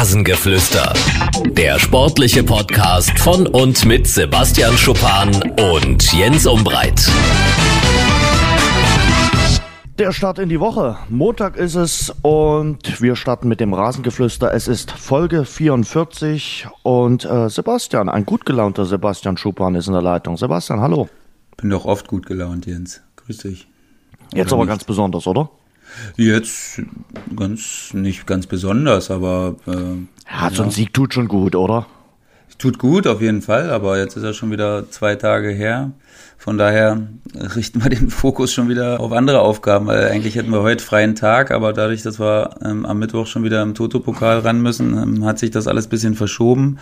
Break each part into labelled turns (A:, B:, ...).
A: Rasengeflüster. Der sportliche Podcast von und mit Sebastian Schuppan und Jens Umbreit.
B: Der Start in die Woche. Montag ist es und wir starten mit dem Rasengeflüster. Es ist Folge 44 und äh, Sebastian, ein gut gelaunter Sebastian Schuppan ist in der Leitung. Sebastian, hallo.
C: Bin doch oft gut gelaunt, Jens. Grüß dich.
B: Jetzt oder aber nicht? ganz besonders, oder?
C: Jetzt ganz nicht ganz besonders, aber
B: äh, ja, so ein Sieg tut schon gut, oder?
C: Tut gut auf jeden Fall, aber jetzt ist er schon wieder zwei Tage her. Von daher richten wir den Fokus schon wieder auf andere Aufgaben, weil eigentlich hätten wir heute freien Tag, aber dadurch, dass wir ähm, am Mittwoch schon wieder im Toto-Pokal ran müssen, ähm, hat sich das alles bisschen verschoben.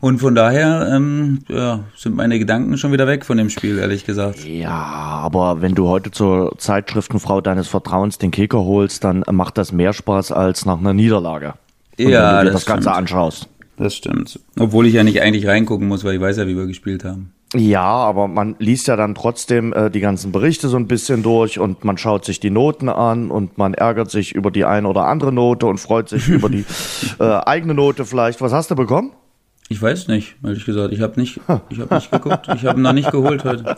C: Und von daher ähm, ja, sind meine Gedanken schon wieder weg von dem Spiel, ehrlich gesagt.
B: Ja, aber wenn du heute zur Zeitschriftenfrau deines Vertrauens den Kicker holst, dann macht das mehr Spaß als nach einer Niederlage.
C: Und ja,
B: wenn du dir das, das Ganze anschaust.
C: Das stimmt. Obwohl ich ja nicht eigentlich reingucken muss, weil ich weiß ja, wie wir gespielt haben.
B: Ja, aber man liest ja dann trotzdem äh, die ganzen Berichte so ein bisschen durch und man schaut sich die Noten an und man ärgert sich über die eine oder andere Note und freut sich über die äh, eigene Note vielleicht. Was hast du bekommen?
C: Ich weiß nicht, ehrlich gesagt. Ich habe nicht, ich habe nicht geguckt. Ich habe noch nicht geholt heute.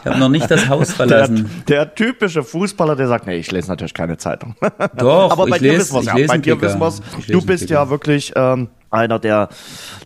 C: Ich habe noch nicht das Haus verlassen.
B: Der, der, typische Fußballer, der sagt, nee, ich lese natürlich keine Zeitung.
C: Doch,
B: aber bei
C: ich
B: dir
C: lese,
B: wissen wir ja. Bei dir wissen wir's. Du bist ja wirklich ähm, einer, der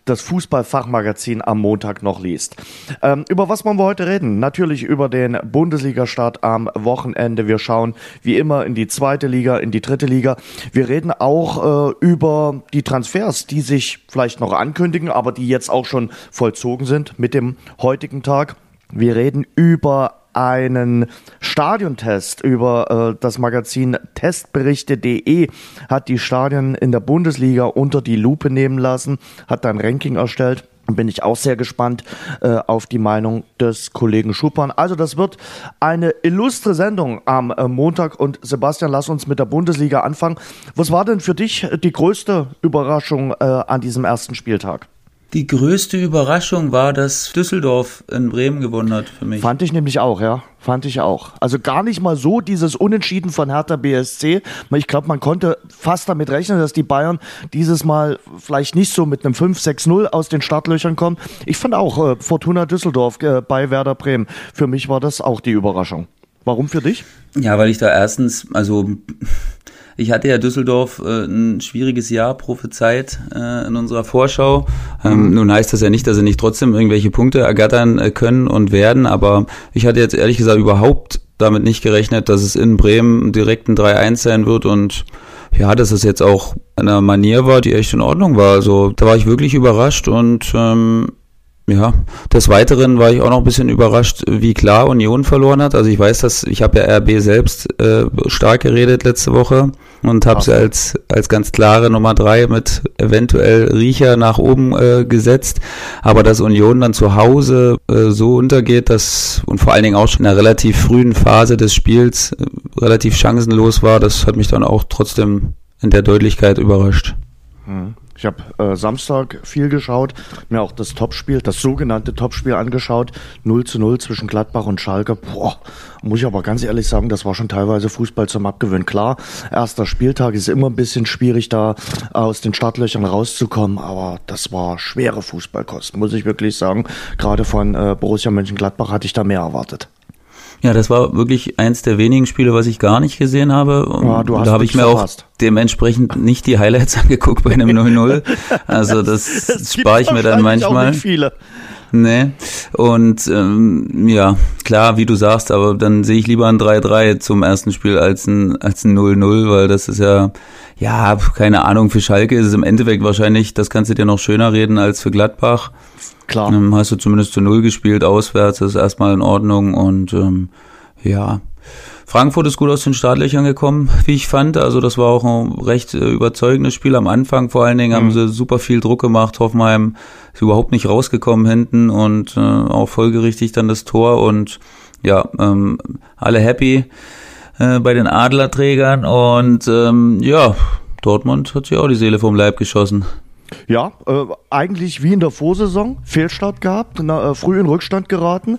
B: das Fußballfachmagazin am Montag noch liest. Ähm, über was wollen wir heute reden? Natürlich über den Bundesliga-Start am Wochenende. Wir schauen wie immer in die zweite Liga, in die dritte Liga. Wir reden auch äh, über die Transfers, die sich vielleicht noch ankündigen, aber die jetzt auch schon vollzogen sind mit dem heutigen Tag. Wir reden über einen Stadiontest über äh, das Magazin testberichte.de hat die Stadien in der Bundesliga unter die Lupe nehmen lassen, hat ein Ranking erstellt. Bin ich auch sehr gespannt äh, auf die Meinung des Kollegen Schuppan. Also das wird eine illustre Sendung am äh, Montag und Sebastian, lass uns mit der Bundesliga anfangen. Was war denn für dich die größte Überraschung äh, an diesem ersten Spieltag?
C: Die größte Überraschung war, dass Düsseldorf in Bremen gewonnen hat für mich.
B: Fand ich nämlich auch, ja. Fand ich auch. Also gar nicht mal so dieses Unentschieden von Hertha BSC. Ich glaube, man konnte fast damit rechnen, dass die Bayern dieses Mal vielleicht nicht so mit einem 5-6-0 aus den Startlöchern kommen. Ich fand auch äh, Fortuna Düsseldorf äh, bei Werder Bremen. Für mich war das auch die Überraschung. Warum für dich?
C: Ja, weil ich da erstens, also ich hatte ja Düsseldorf äh, ein schwieriges Jahr prophezeit äh, in unserer Vorschau. Ähm, mhm. Nun heißt das ja nicht, dass sie nicht trotzdem irgendwelche Punkte ergattern äh, können und werden, aber ich hatte jetzt ehrlich gesagt überhaupt damit nicht gerechnet, dass es in Bremen direkt ein 3-1 sein wird und ja, dass es jetzt auch eine Manier war, die echt in Ordnung war. Also da war ich wirklich überrascht und ähm, ja, des Weiteren war ich auch noch ein bisschen überrascht, wie klar Union verloren hat. Also ich weiß, dass ich habe ja RB selbst äh, stark geredet letzte Woche und habe sie als als ganz klare Nummer drei mit eventuell Riecher nach oben äh, gesetzt. Aber dass Union dann zu Hause äh, so untergeht, dass und vor allen Dingen auch schon in einer relativ frühen Phase des Spiels äh, relativ chancenlos war, das hat mich dann auch trotzdem in der Deutlichkeit überrascht.
B: Hm. Ich habe äh, Samstag viel geschaut, mir auch das Topspiel, das sogenannte Topspiel angeschaut. 0 zu 0 zwischen Gladbach und Schalke. Boah, muss ich aber ganz ehrlich sagen, das war schon teilweise Fußball zum Abgewöhnen. Klar, erster Spieltag ist immer ein bisschen schwierig, da aus den Startlöchern rauszukommen, aber das war schwere Fußballkost, muss ich wirklich sagen. Gerade von äh, Borussia Mönchengladbach hatte ich da mehr erwartet.
C: Ja, das war wirklich eins der wenigen Spiele, was ich gar nicht gesehen habe.
B: Ja, du hast
C: da habe ich mir auch dementsprechend nicht die Highlights angeguckt bei einem 0-0. Also das, das spare ich mir dann manchmal. Auch nicht
B: viele.
C: Nee. Und ähm, ja, klar, wie du sagst, aber dann sehe ich lieber ein 3-3 zum ersten Spiel als ein als ein 0-0, weil das ist ja, ja, keine Ahnung, für Schalke ist es im Endeffekt wahrscheinlich, das kannst du dir noch schöner reden als für Gladbach.
B: Klar.
C: Ähm, hast du zumindest zu Null gespielt, auswärts, das ist erstmal in Ordnung und ähm, ja. Frankfurt ist gut aus den Startlöchern gekommen, wie ich fand. Also das war auch ein recht äh, überzeugendes Spiel am Anfang. Vor allen Dingen mhm. haben sie super viel Druck gemacht. Hoffenheim ist überhaupt nicht rausgekommen hinten und äh, auch folgerichtig dann das Tor und ja, ähm, alle happy äh, bei den Adlerträgern und ähm, ja, Dortmund hat sich auch die Seele vom Leib geschossen.
B: Ja, äh, eigentlich wie in der Vorsaison, Fehlstart gehabt, na, äh, früh in Rückstand geraten,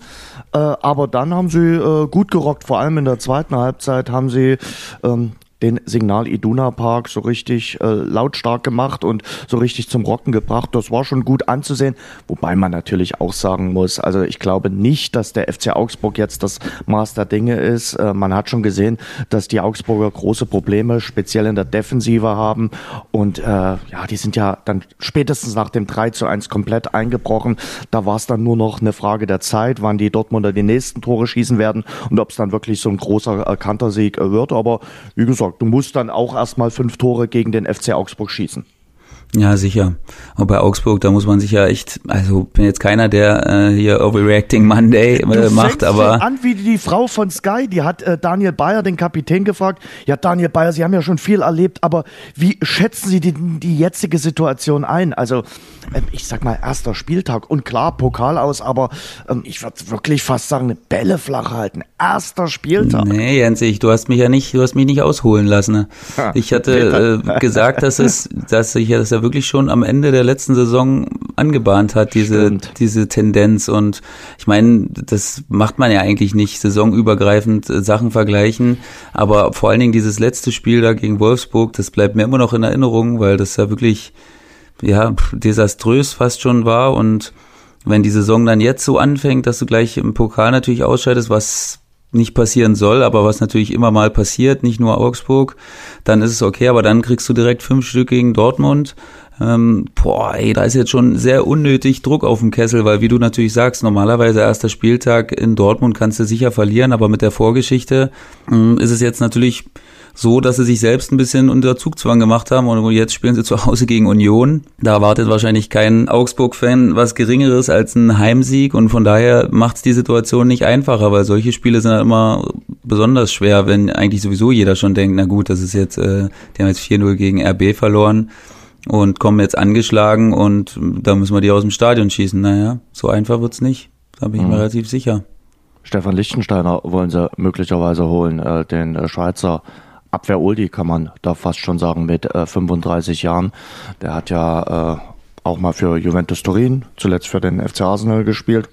B: äh, aber dann haben sie äh, gut gerockt, vor allem in der zweiten Halbzeit haben sie ähm, den Signal Iduna Park so richtig äh, lautstark gemacht und so richtig zum Rocken gebracht. Das war schon gut anzusehen, wobei man natürlich auch sagen muss, also ich glaube nicht, dass der FC Augsburg jetzt das Maß der Dinge ist. Äh, man hat schon gesehen, dass die Augsburger große Probleme speziell in der Defensive haben und äh, ja, die sind ja dann spätestens nach dem 3 zu 1 komplett eingebrochen. Da war es dann nur noch eine Frage der Zeit, wann die Dortmunder die nächsten Tore schießen werden und ob es dann wirklich so ein großer erkannter Sieg wird. Aber wie gesagt, gesagt, du musst dann auch erstmal fünf Tore gegen den FC Augsburg schießen.
C: Ja, sicher. Und bei Augsburg, da muss man sich ja echt, also bin jetzt keiner, der äh, hier Overreacting Monday äh, macht, aber.
B: an wie die Frau von Sky, die hat äh, Daniel Bayer, den Kapitän, gefragt. Ja, Daniel Bayer, Sie haben ja schon viel erlebt, aber wie schätzen Sie die, die jetzige Situation ein? Also, ähm, ich sag mal, erster Spieltag und klar, Pokal aus, aber ähm, ich würde wirklich fast sagen, Bälle flach halten. Erster Spieltag.
C: Nee, Jens, ich, du hast mich ja nicht, du hast mich nicht ausholen lassen. Ne? Ich hatte äh, gesagt, dass es, dass ich, dass er wirklich schon am Ende der letzten Saison angebahnt hat, diese, diese Tendenz. Und ich meine, das macht man ja eigentlich nicht, saisonübergreifend äh, Sachen vergleichen. Aber vor allen Dingen dieses letzte Spiel da gegen Wolfsburg, das bleibt mir immer noch in Erinnerung, weil das ja wirklich, ja, desaströs fast schon war. Und wenn die Saison dann jetzt so anfängt, dass du gleich im Pokal natürlich ausscheidest, was nicht passieren soll, aber was natürlich immer mal passiert, nicht nur Augsburg, dann ist es okay, aber dann kriegst du direkt fünf Stück gegen Dortmund. Ähm, boah, ey, da ist jetzt schon sehr unnötig Druck auf dem Kessel, weil wie du natürlich sagst, normalerweise erster Spieltag in Dortmund kannst du sicher verlieren, aber mit der Vorgeschichte ähm, ist es jetzt natürlich so, dass sie sich selbst ein bisschen unter Zugzwang gemacht haben und jetzt spielen sie zu Hause gegen Union. Da erwartet wahrscheinlich kein Augsburg-Fan was Geringeres als ein Heimsieg und von daher macht es die Situation nicht einfacher, weil solche Spiele sind halt immer besonders schwer, wenn eigentlich sowieso jeder schon denkt, na gut, das ist jetzt, äh, die haben jetzt 4-0 gegen RB verloren und kommen jetzt angeschlagen und da müssen wir die aus dem Stadion schießen. Naja, so einfach wird's nicht. Da bin ich mhm. mir relativ sicher.
B: Stefan Lichtensteiner wollen sie möglicherweise holen, äh, den äh, Schweizer Abwehr-Uldi kann man da fast schon sagen mit äh, 35 Jahren. Der hat ja äh, auch mal für Juventus Turin, zuletzt für den FC Arsenal gespielt.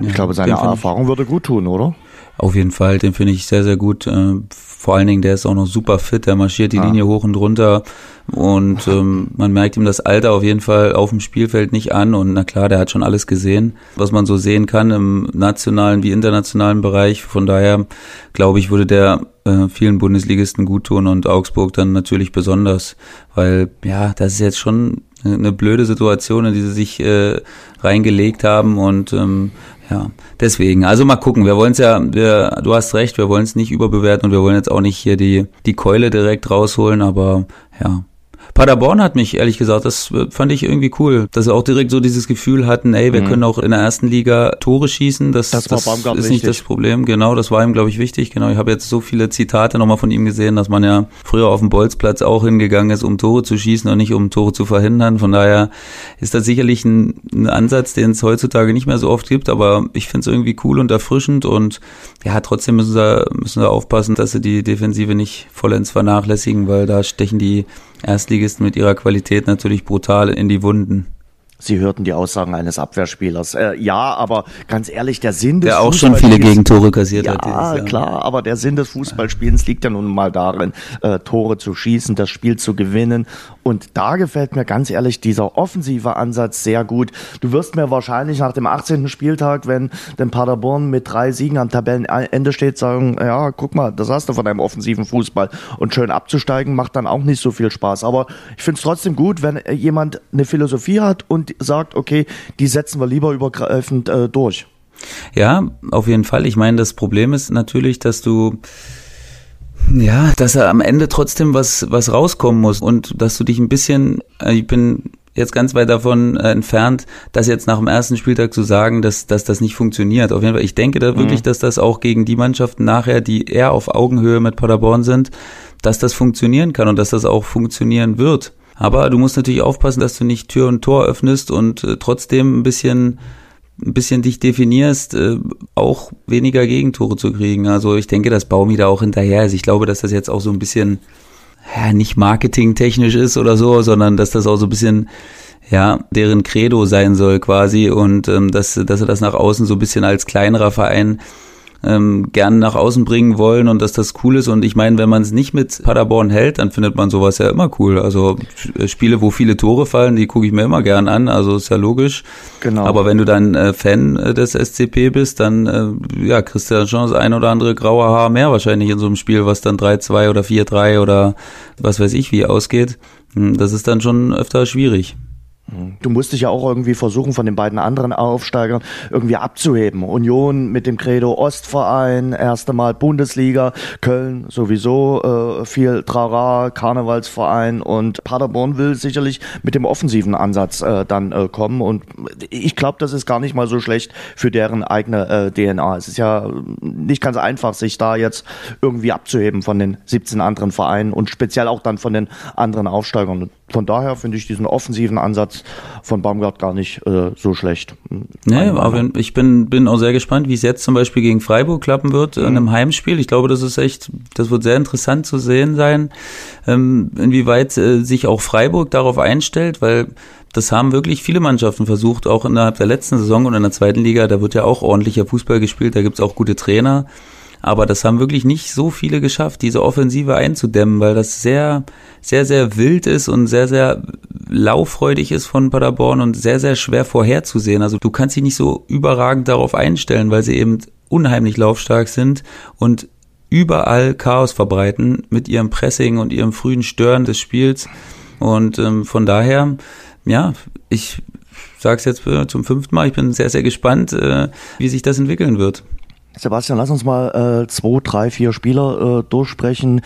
B: Ja, ich glaube, seine Erfahrung würde gut tun, oder?
C: Auf jeden Fall, den finde ich sehr, sehr gut. Äh, vor allen Dingen, der ist auch noch super fit, der marschiert die ja. Linie hoch und runter und ähm, man merkt ihm das Alter auf jeden Fall auf dem Spielfeld nicht an und na klar, der hat schon alles gesehen, was man so sehen kann im nationalen wie internationalen Bereich. Von daher glaube ich, würde der äh, vielen Bundesligisten gut tun und Augsburg dann natürlich besonders, weil ja, das ist jetzt schon eine blöde Situation, in die sie sich äh, reingelegt haben und ähm, ja, deswegen. Also mal gucken. Wir wollen es ja, wir, du hast recht, wir wollen es nicht überbewerten und wir wollen jetzt auch nicht hier die, die Keule direkt rausholen, aber ja, Paderborn hat mich, ehrlich gesagt, das äh, fand ich irgendwie cool, dass sie auch direkt so dieses Gefühl hatten, ey, wir mhm. können auch in der ersten Liga Tore schießen. Das, das, das ist wichtig. nicht das Problem. Genau, das war ihm, glaube ich, wichtig. Genau, ich habe jetzt so viele Zitate nochmal von ihm gesehen, dass man ja früher auf dem Bolzplatz auch hingegangen ist, um Tore zu schießen und nicht um Tore zu verhindern. Von daher ist das sicherlich ein, ein Ansatz, den es heutzutage nicht mehr so oft gibt, aber ich finde es irgendwie cool und erfrischend und ja, trotzdem müssen sie, müssen sie aufpassen, dass sie die Defensive nicht vollends vernachlässigen, weil da stechen die Erstligisten mit ihrer Qualität natürlich brutal in die Wunden.
B: Sie hörten die Aussagen eines Abwehrspielers. Äh, ja, aber ganz ehrlich, der Sinn
C: des Der auch schon viele Gegentore kassiert
B: ja,
C: hat.
B: Ja, klar, aber der Sinn des Fußballspielens liegt ja nun mal darin, äh, Tore zu schießen, das Spiel zu gewinnen. Und da gefällt mir ganz ehrlich dieser offensive Ansatz sehr gut. Du wirst mir wahrscheinlich nach dem 18. Spieltag, wenn denn Paderborn mit drei Siegen am Tabellenende steht, sagen, ja, guck mal, das hast du von deinem offensiven Fußball. Und schön abzusteigen macht dann auch nicht so viel Spaß. Aber ich finde es trotzdem gut, wenn jemand eine Philosophie hat und sagt, okay, die setzen wir lieber übergreifend äh, durch.
C: Ja, auf jeden Fall. Ich meine, das Problem ist natürlich, dass du ja, dass er am Ende trotzdem was was rauskommen muss und dass du dich ein bisschen, äh, ich bin jetzt ganz weit davon äh, entfernt, das jetzt nach dem ersten Spieltag zu sagen, dass, dass das nicht funktioniert. Auf jeden Fall, ich denke da wirklich, mhm. dass das auch gegen die Mannschaften nachher, die eher auf Augenhöhe mit Paderborn sind, dass das funktionieren kann und dass das auch funktionieren wird. Aber du musst natürlich aufpassen, dass du nicht Tür und Tor öffnest und äh, trotzdem ein bisschen ein bisschen dich definierst, äh, auch weniger Gegentore zu kriegen. Also ich denke, dass Baumi da auch hinterher ist. Ich glaube, dass das jetzt auch so ein bisschen ja, nicht marketingtechnisch ist oder so, sondern dass das auch so ein bisschen ja deren Credo sein soll quasi und ähm, dass dass er das nach außen so ein bisschen als kleinerer Verein ähm, gern nach außen bringen wollen und dass das cool ist. Und ich meine, wenn man es nicht mit Paderborn hält, dann findet man sowas ja immer cool. Also äh, Spiele, wo viele Tore fallen, die gucke ich mir immer gern an. Also ist ja logisch. Genau. Aber wenn du dann äh, Fan äh, des SCP bist, dann äh, ja, kriegst du ja schon das ein oder andere graue Haar mehr wahrscheinlich in so einem Spiel, was dann 3-2 oder 4-3 oder was weiß ich wie ausgeht. Hm, das ist dann schon öfter schwierig.
B: Du musst dich ja auch irgendwie versuchen, von den beiden anderen Aufsteigern irgendwie abzuheben. Union mit dem Credo Ostverein, erste Mal Bundesliga, Köln sowieso äh, viel Trara, Karnevalsverein und Paderborn will sicherlich mit dem offensiven Ansatz äh, dann äh, kommen. Und ich glaube, das ist gar nicht mal so schlecht für deren eigene äh, DNA. Es ist ja nicht ganz einfach, sich da jetzt irgendwie abzuheben von den 17 anderen Vereinen und speziell auch dann von den anderen Aufsteigern. Von daher finde ich diesen offensiven Ansatz von Baumgart gar nicht äh, so schlecht.
C: Nee, aber ich bin, bin auch sehr gespannt, wie es jetzt zum Beispiel gegen Freiburg klappen wird mhm. in einem Heimspiel. Ich glaube, das ist echt, das wird sehr interessant zu sehen sein, ähm, inwieweit äh, sich auch Freiburg darauf einstellt, weil das haben wirklich viele Mannschaften versucht, auch innerhalb der letzten Saison und in der zweiten Liga. Da wird ja auch ordentlicher Fußball gespielt, da gibt's auch gute Trainer. Aber das haben wirklich nicht so viele geschafft, diese Offensive einzudämmen, weil das sehr, sehr, sehr wild ist und sehr, sehr lauffreudig ist von Paderborn und sehr, sehr schwer vorherzusehen. Also du kannst dich nicht so überragend darauf einstellen, weil sie eben unheimlich laufstark sind und überall Chaos verbreiten mit ihrem Pressing und ihrem frühen Stören des Spiels. Und ähm, von daher, ja, ich sage es jetzt zum fünften Mal, ich bin sehr, sehr gespannt, äh, wie sich das entwickeln wird.
B: Sebastian, lass uns mal äh, zwei, drei, vier Spieler äh, durchsprechen,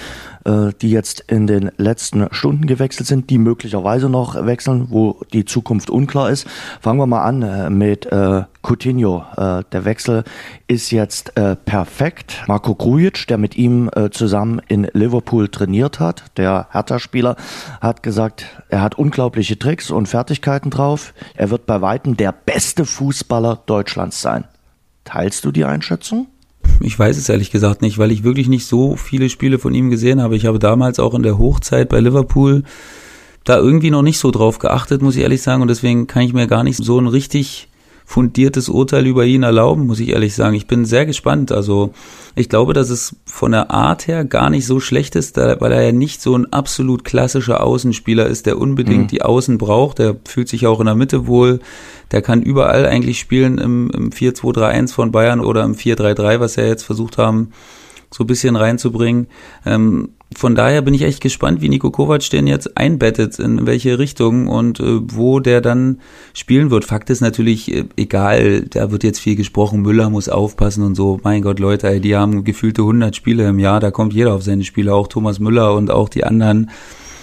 B: äh, die jetzt in den letzten Stunden gewechselt sind, die möglicherweise noch wechseln, wo die Zukunft unklar ist. Fangen wir mal an äh, mit äh, Coutinho. Äh, der Wechsel ist jetzt äh, perfekt. Marco Grujic, der mit ihm äh, zusammen in Liverpool trainiert hat, der Hertha-Spieler, hat gesagt, er hat unglaubliche Tricks und Fertigkeiten drauf. Er wird bei weitem der beste Fußballer Deutschlands sein. Teilst du die Einschätzung?
C: Ich weiß es ehrlich gesagt nicht, weil ich wirklich nicht so viele Spiele von ihm gesehen habe. Ich habe damals auch in der Hochzeit bei Liverpool da irgendwie noch nicht so drauf geachtet, muss ich ehrlich sagen. Und deswegen kann ich mir gar nicht so ein richtig fundiertes Urteil über ihn erlauben, muss ich ehrlich sagen. Ich bin sehr gespannt. Also ich glaube, dass es von der Art her gar nicht so schlecht ist, weil er ja nicht so ein absolut klassischer Außenspieler ist, der unbedingt mhm. die Außen braucht. Der fühlt sich auch in der Mitte wohl. Der kann überall eigentlich spielen im, im 4-2-3-1 von Bayern oder im 4-3-3, was er jetzt versucht haben, so ein bisschen reinzubringen. Ähm, von daher bin ich echt gespannt, wie Nico Kovac den jetzt einbettet, in welche Richtung und äh, wo der dann spielen wird. Fakt ist natürlich, äh, egal, da wird jetzt viel gesprochen, Müller muss aufpassen und so. Mein Gott, Leute, ey, die haben gefühlte 100 Spiele im Jahr, da kommt jeder auf seine Spiele, auch Thomas Müller und auch die anderen.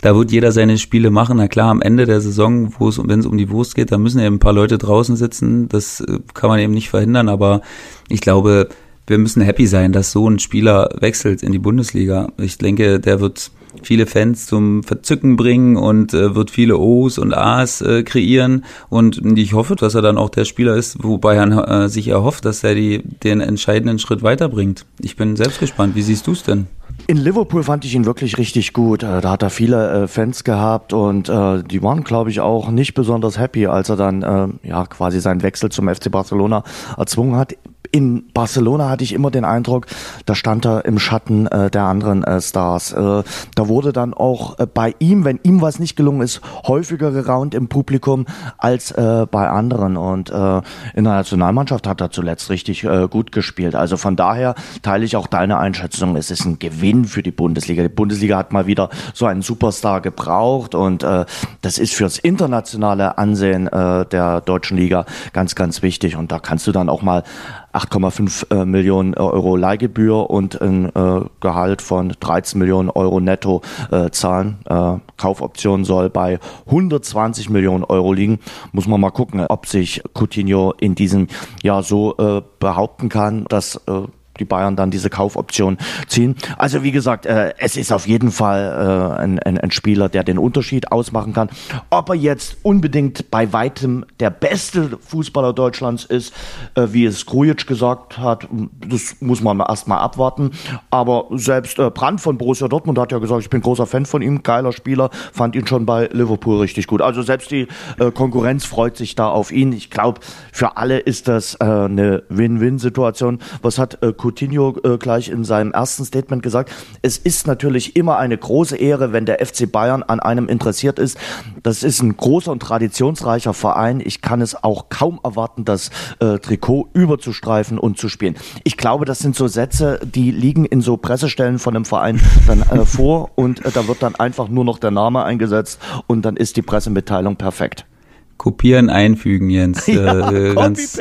C: Da wird jeder seine Spiele machen. Na klar, am Ende der Saison, wenn es um die Wurst geht, da müssen eben ein paar Leute draußen sitzen. Das äh, kann man eben nicht verhindern, aber ich glaube, wir müssen happy sein, dass so ein Spieler wechselt in die Bundesliga. Ich denke, der wird viele Fans zum Verzücken bringen und äh, wird viele O's und A's äh, kreieren. Und ich hoffe, dass er dann auch der Spieler ist, wobei er äh, sich erhofft, dass er die, den entscheidenden Schritt weiterbringt. Ich bin selbst gespannt. Wie siehst du es denn?
B: In Liverpool fand ich ihn wirklich richtig gut. Äh, da hat er viele äh, Fans gehabt und äh, die waren, glaube ich, auch nicht besonders happy, als er dann äh, ja quasi seinen Wechsel zum FC Barcelona erzwungen hat in Barcelona hatte ich immer den Eindruck, da stand er im Schatten äh, der anderen äh, Stars. Äh, da wurde dann auch äh, bei ihm, wenn ihm was nicht gelungen ist, häufiger geraunt im Publikum als äh, bei anderen. Und äh, in der Nationalmannschaft hat er zuletzt richtig gut gespielt. Also von daher teile ich auch deine Einschätzung. Es ist ein Gewinn für die Bundesliga. Die Bundesliga hat mal wieder so einen Superstar gebraucht und das ist fürs internationale Ansehen der deutschen Liga ganz, ganz wichtig. Und da kannst du dann auch mal 8,5 äh, Millionen Euro Leihgebühr und ein äh, Gehalt von 13 Millionen Euro netto äh, zahlen. Äh, Kaufoption soll bei 120 Millionen Euro liegen. Muss man mal gucken, ob sich Coutinho in diesem Jahr so äh, behaupten kann, dass äh, die Bayern dann diese Kaufoption ziehen. Also wie gesagt, äh, es ist auf jeden Fall äh, ein, ein, ein Spieler, der den Unterschied ausmachen kann. Ob er jetzt unbedingt bei weitem der beste Fußballer Deutschlands ist, äh, wie es Grujic gesagt hat, das muss man erstmal abwarten. Aber selbst äh, Brandt von Borussia Dortmund hat ja gesagt, ich bin großer Fan von ihm, geiler Spieler, fand ihn schon bei Liverpool richtig gut. Also selbst die äh, Konkurrenz freut sich da auf ihn. Ich glaube, für alle ist das äh, eine Win-Win-Situation. Was hat äh, Coutinho äh, gleich in seinem ersten Statement gesagt, es ist natürlich immer eine große Ehre, wenn der FC Bayern an einem interessiert ist. Das ist ein großer und traditionsreicher Verein. Ich kann es auch kaum erwarten, das äh, Trikot überzustreifen und zu spielen. Ich glaube, das sind so Sätze, die liegen in so Pressestellen von einem Verein dann äh, vor und äh, da wird dann einfach nur noch der Name eingesetzt und dann ist die Pressemitteilung perfekt.
C: Kopieren, einfügen, Jens. Ja, äh, ganz,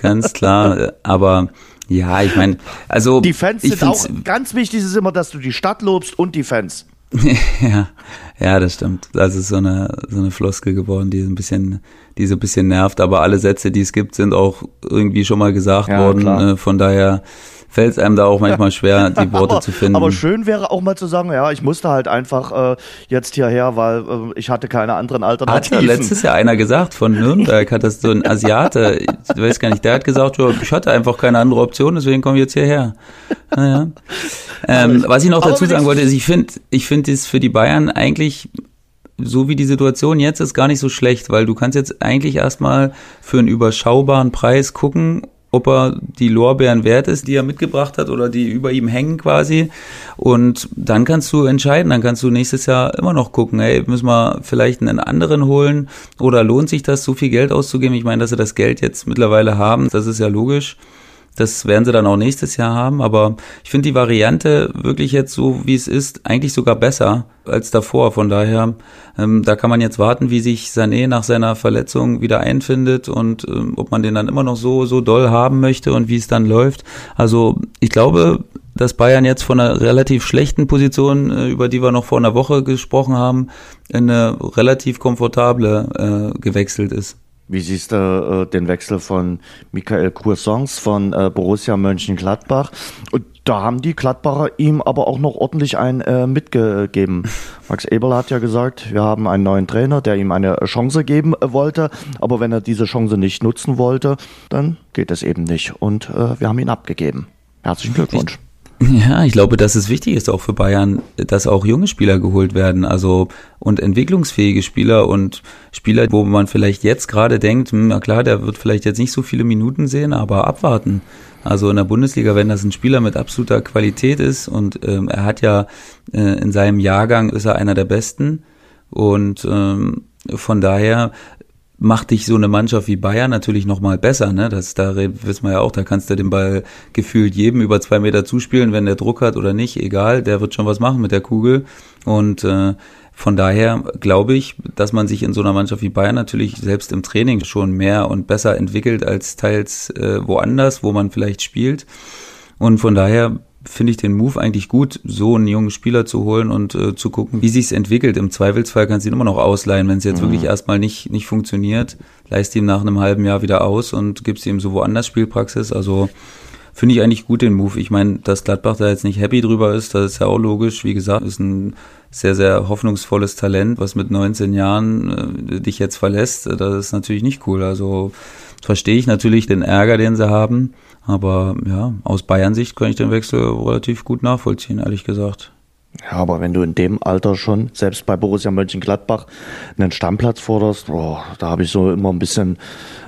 C: ganz klar. Aber ja, ich meine, also.
B: Die Fans sind auch ganz wichtig, ist immer, dass du die Stadt lobst und die Fans.
C: ja, ja, das stimmt. Das ist so eine, so eine Floskel geworden, die so ein bisschen, die so ein bisschen nervt. Aber alle Sätze, die es gibt, sind auch irgendwie schon mal gesagt ja, worden. Klar. Äh, von daher, fällt es einem da auch manchmal schwer, die Worte
B: aber,
C: zu finden.
B: Aber schön wäre auch mal zu sagen, ja, ich musste halt einfach äh, jetzt hierher, weil äh, ich hatte keine anderen Alternativen.
C: Hat ja letztes Jahr einer gesagt von Nürnberg, hat das so ein Asiate, ich weiß gar nicht, der hat gesagt, ich hatte einfach keine andere Option, deswegen komme ich jetzt hierher. Naja. Ähm, was ich noch dazu sagen wollte, ist, ich finde, ich finde es für die Bayern eigentlich so wie die Situation jetzt ist, gar nicht so schlecht, weil du kannst jetzt eigentlich erstmal für einen überschaubaren Preis gucken ob er die Lorbeeren wert ist, die er mitgebracht hat oder die über ihm hängen quasi. Und dann kannst du entscheiden, dann kannst du nächstes Jahr immer noch gucken, hey, müssen wir vielleicht einen anderen holen oder lohnt sich das, so viel Geld auszugeben? Ich meine, dass sie das Geld jetzt mittlerweile haben, das ist ja logisch. Das werden sie dann auch nächstes Jahr haben, aber ich finde die Variante wirklich jetzt so, wie es ist, eigentlich sogar besser als davor. Von daher, ähm, da kann man jetzt warten, wie sich Sané nach seiner Verletzung wieder einfindet und ähm, ob man den dann immer noch so, so doll haben möchte und wie es dann läuft. Also ich glaube, dass Bayern jetzt von einer relativ schlechten Position, äh, über die wir noch vor einer Woche gesprochen haben, in eine relativ komfortable äh, gewechselt ist.
B: Wie siehst du äh, den Wechsel von Michael Coursons von äh, Borussia Mönchengladbach? Und da haben die Gladbacher ihm aber auch noch ordentlich ein äh, mitgegeben. Max Eberl hat ja gesagt, wir haben einen neuen Trainer, der ihm eine Chance geben äh, wollte. Aber wenn er diese Chance nicht nutzen wollte, dann geht es eben nicht. Und äh, wir haben ihn abgegeben. Herzlichen Glückwunsch.
C: Ja, ich glaube, dass es wichtig ist auch für Bayern, dass auch junge Spieler geholt werden, also und entwicklungsfähige Spieler und Spieler, wo man vielleicht jetzt gerade denkt, hm, na klar, der wird vielleicht jetzt nicht so viele Minuten sehen, aber abwarten. Also in der Bundesliga, wenn das ein Spieler mit absoluter Qualität ist und ähm, er hat ja äh, in seinem Jahrgang ist er einer der Besten und ähm, von daher macht dich so eine Mannschaft wie Bayern natürlich noch mal besser. Ne? Das, da wissen wir ja auch, da kannst du den Ball gefühlt jedem über zwei Meter zuspielen, wenn der Druck hat oder nicht, egal, der wird schon was machen mit der Kugel. Und äh, von daher glaube ich, dass man sich in so einer Mannschaft wie Bayern natürlich selbst im Training schon mehr und besser entwickelt als teils äh, woanders, wo man vielleicht spielt. Und von daher finde ich den Move eigentlich gut, so einen jungen Spieler zu holen und äh, zu gucken, wie sich's entwickelt. Im Zweifelsfall kannst du ihn immer noch ausleihen, wenn es jetzt mhm. wirklich erstmal nicht, nicht funktioniert, leist ihm nach einem halben Jahr wieder aus und gibst ihm so woanders Spielpraxis. Also finde ich eigentlich gut den Move. Ich meine, dass Gladbach da jetzt nicht happy drüber ist, das ist ja auch logisch. Wie gesagt, ist ein sehr, sehr hoffnungsvolles Talent, was mit 19 Jahren äh, dich jetzt verlässt. Das ist natürlich nicht cool. Also verstehe ich natürlich den Ärger, den sie haben. Aber ja, aus Bayern-Sicht kann ich den Wechsel relativ gut nachvollziehen, ehrlich gesagt.
B: Ja, aber wenn du in dem Alter schon, selbst bei Borussia Mönchengladbach, einen Stammplatz forderst, boah, da habe ich so immer ein bisschen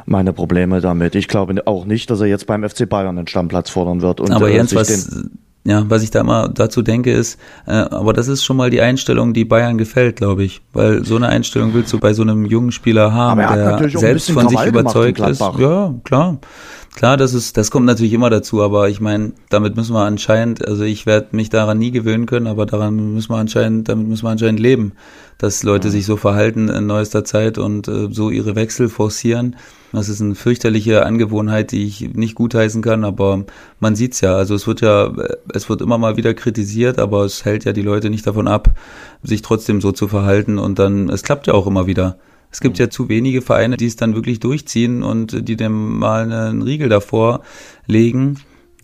B: meine Probleme damit. Ich glaube auch nicht, dass er jetzt beim FC Bayern einen Stammplatz fordern wird.
C: Und, aber äh, Jens, was, ja, was ich da immer dazu denke ist, äh, aber das ist schon mal die Einstellung, die Bayern gefällt, glaube ich. Weil so eine Einstellung willst du bei so einem jungen Spieler haben, der selbst von sich überzeugt ist. Ja, klar. Klar, das ist, das kommt natürlich immer dazu, aber ich meine, damit müssen wir anscheinend, also ich werde mich daran nie gewöhnen können, aber daran müssen wir anscheinend, damit müssen wir anscheinend leben, dass Leute ja. sich so verhalten in neuester Zeit und äh, so ihre Wechsel forcieren. Das ist eine fürchterliche Angewohnheit, die ich nicht gutheißen kann, aber man sieht's ja. Also es wird ja, es wird immer mal wieder kritisiert, aber es hält ja die Leute nicht davon ab, sich trotzdem so zu verhalten und dann, es klappt ja auch immer wieder. Es gibt ja zu wenige Vereine, die es dann wirklich durchziehen und die dem mal einen Riegel davor legen.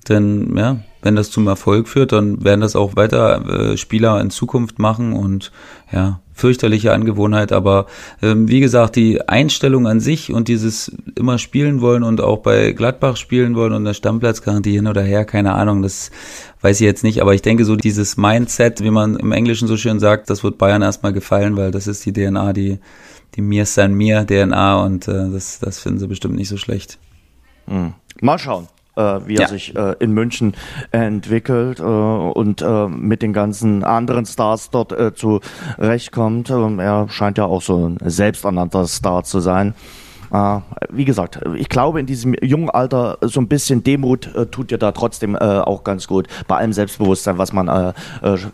C: Denn ja, wenn das zum Erfolg führt, dann werden das auch weiter äh, Spieler in Zukunft machen und ja, fürchterliche Angewohnheit. Aber ähm, wie gesagt, die Einstellung an sich und dieses immer spielen wollen und auch bei Gladbach spielen wollen und der Stammplatzgarantie hin oder her, keine Ahnung, das weiß ich jetzt nicht. Aber ich denke so dieses Mindset, wie man im Englischen so schön sagt, das wird Bayern erstmal gefallen, weil das ist die DNA, die die Mir San Mir DNA und äh, das, das finden sie bestimmt nicht so schlecht.
B: Mhm. Mal schauen. äh, wie er ja. sich äh, in München entwickelt äh, und äh, mit den ganzen anderen Stars dort äh, zurechtkommt. Ähm, er scheint ja auch so ein selbsternannter Star zu sein. Äh, wie gesagt, ich glaube, in diesem jungen Alter so ein bisschen Demut äh, tut dir da trotzdem äh, auch ganz gut, bei allem Selbstbewusstsein, was man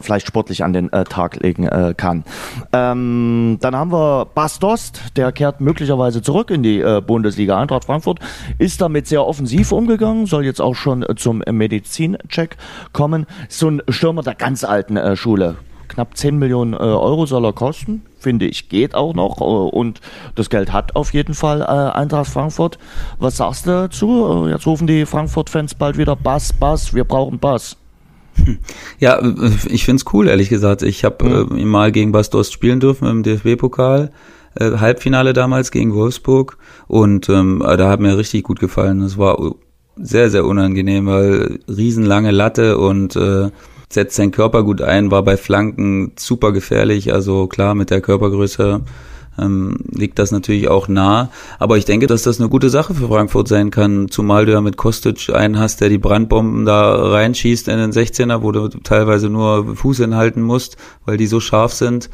B: vielleicht sportlich an den Tag legen kann. Ähm, dann haben wir Bas Dost, der kehrt möglicherweise zurück in die Bundesliga. Eintracht Frankfurt ist damit sehr offensiv umgegangen, soll jetzt auch schon zum Medizincheck kommen. So ein Stürmer der ganz alten Schule knapp 10 Millionen äh, Euro soll er kosten. Finde ich, geht auch noch. Äh, und das Geld hat auf jeden Fall äh, Eintracht Frankfurt. Was sagst du dazu? Jetzt rufen die Frankfurt-Fans bald wieder Bass, Bass, wir brauchen Bass.
C: Ja, ich finde es cool, ehrlich gesagt. Ich habe mhm. äh, mal gegen Bas Dost spielen dürfen im DFB-Pokal. Äh, Halbfinale damals gegen Wolfsburg. Und ähm, da hat mir richtig gut gefallen. Es war sehr, sehr unangenehm, weil riesenlange Latte und äh, setzt seinen Körper gut ein, war bei Flanken super gefährlich. Also klar, mit der Körpergröße ähm, liegt das natürlich auch nah. Aber ich denke, dass das eine gute Sache für Frankfurt sein kann, zumal du ja mit Kostic einen hast, der die Brandbomben da reinschießt in den 16er, wo du teilweise nur Fuß hinhalten musst, weil die so scharf sind.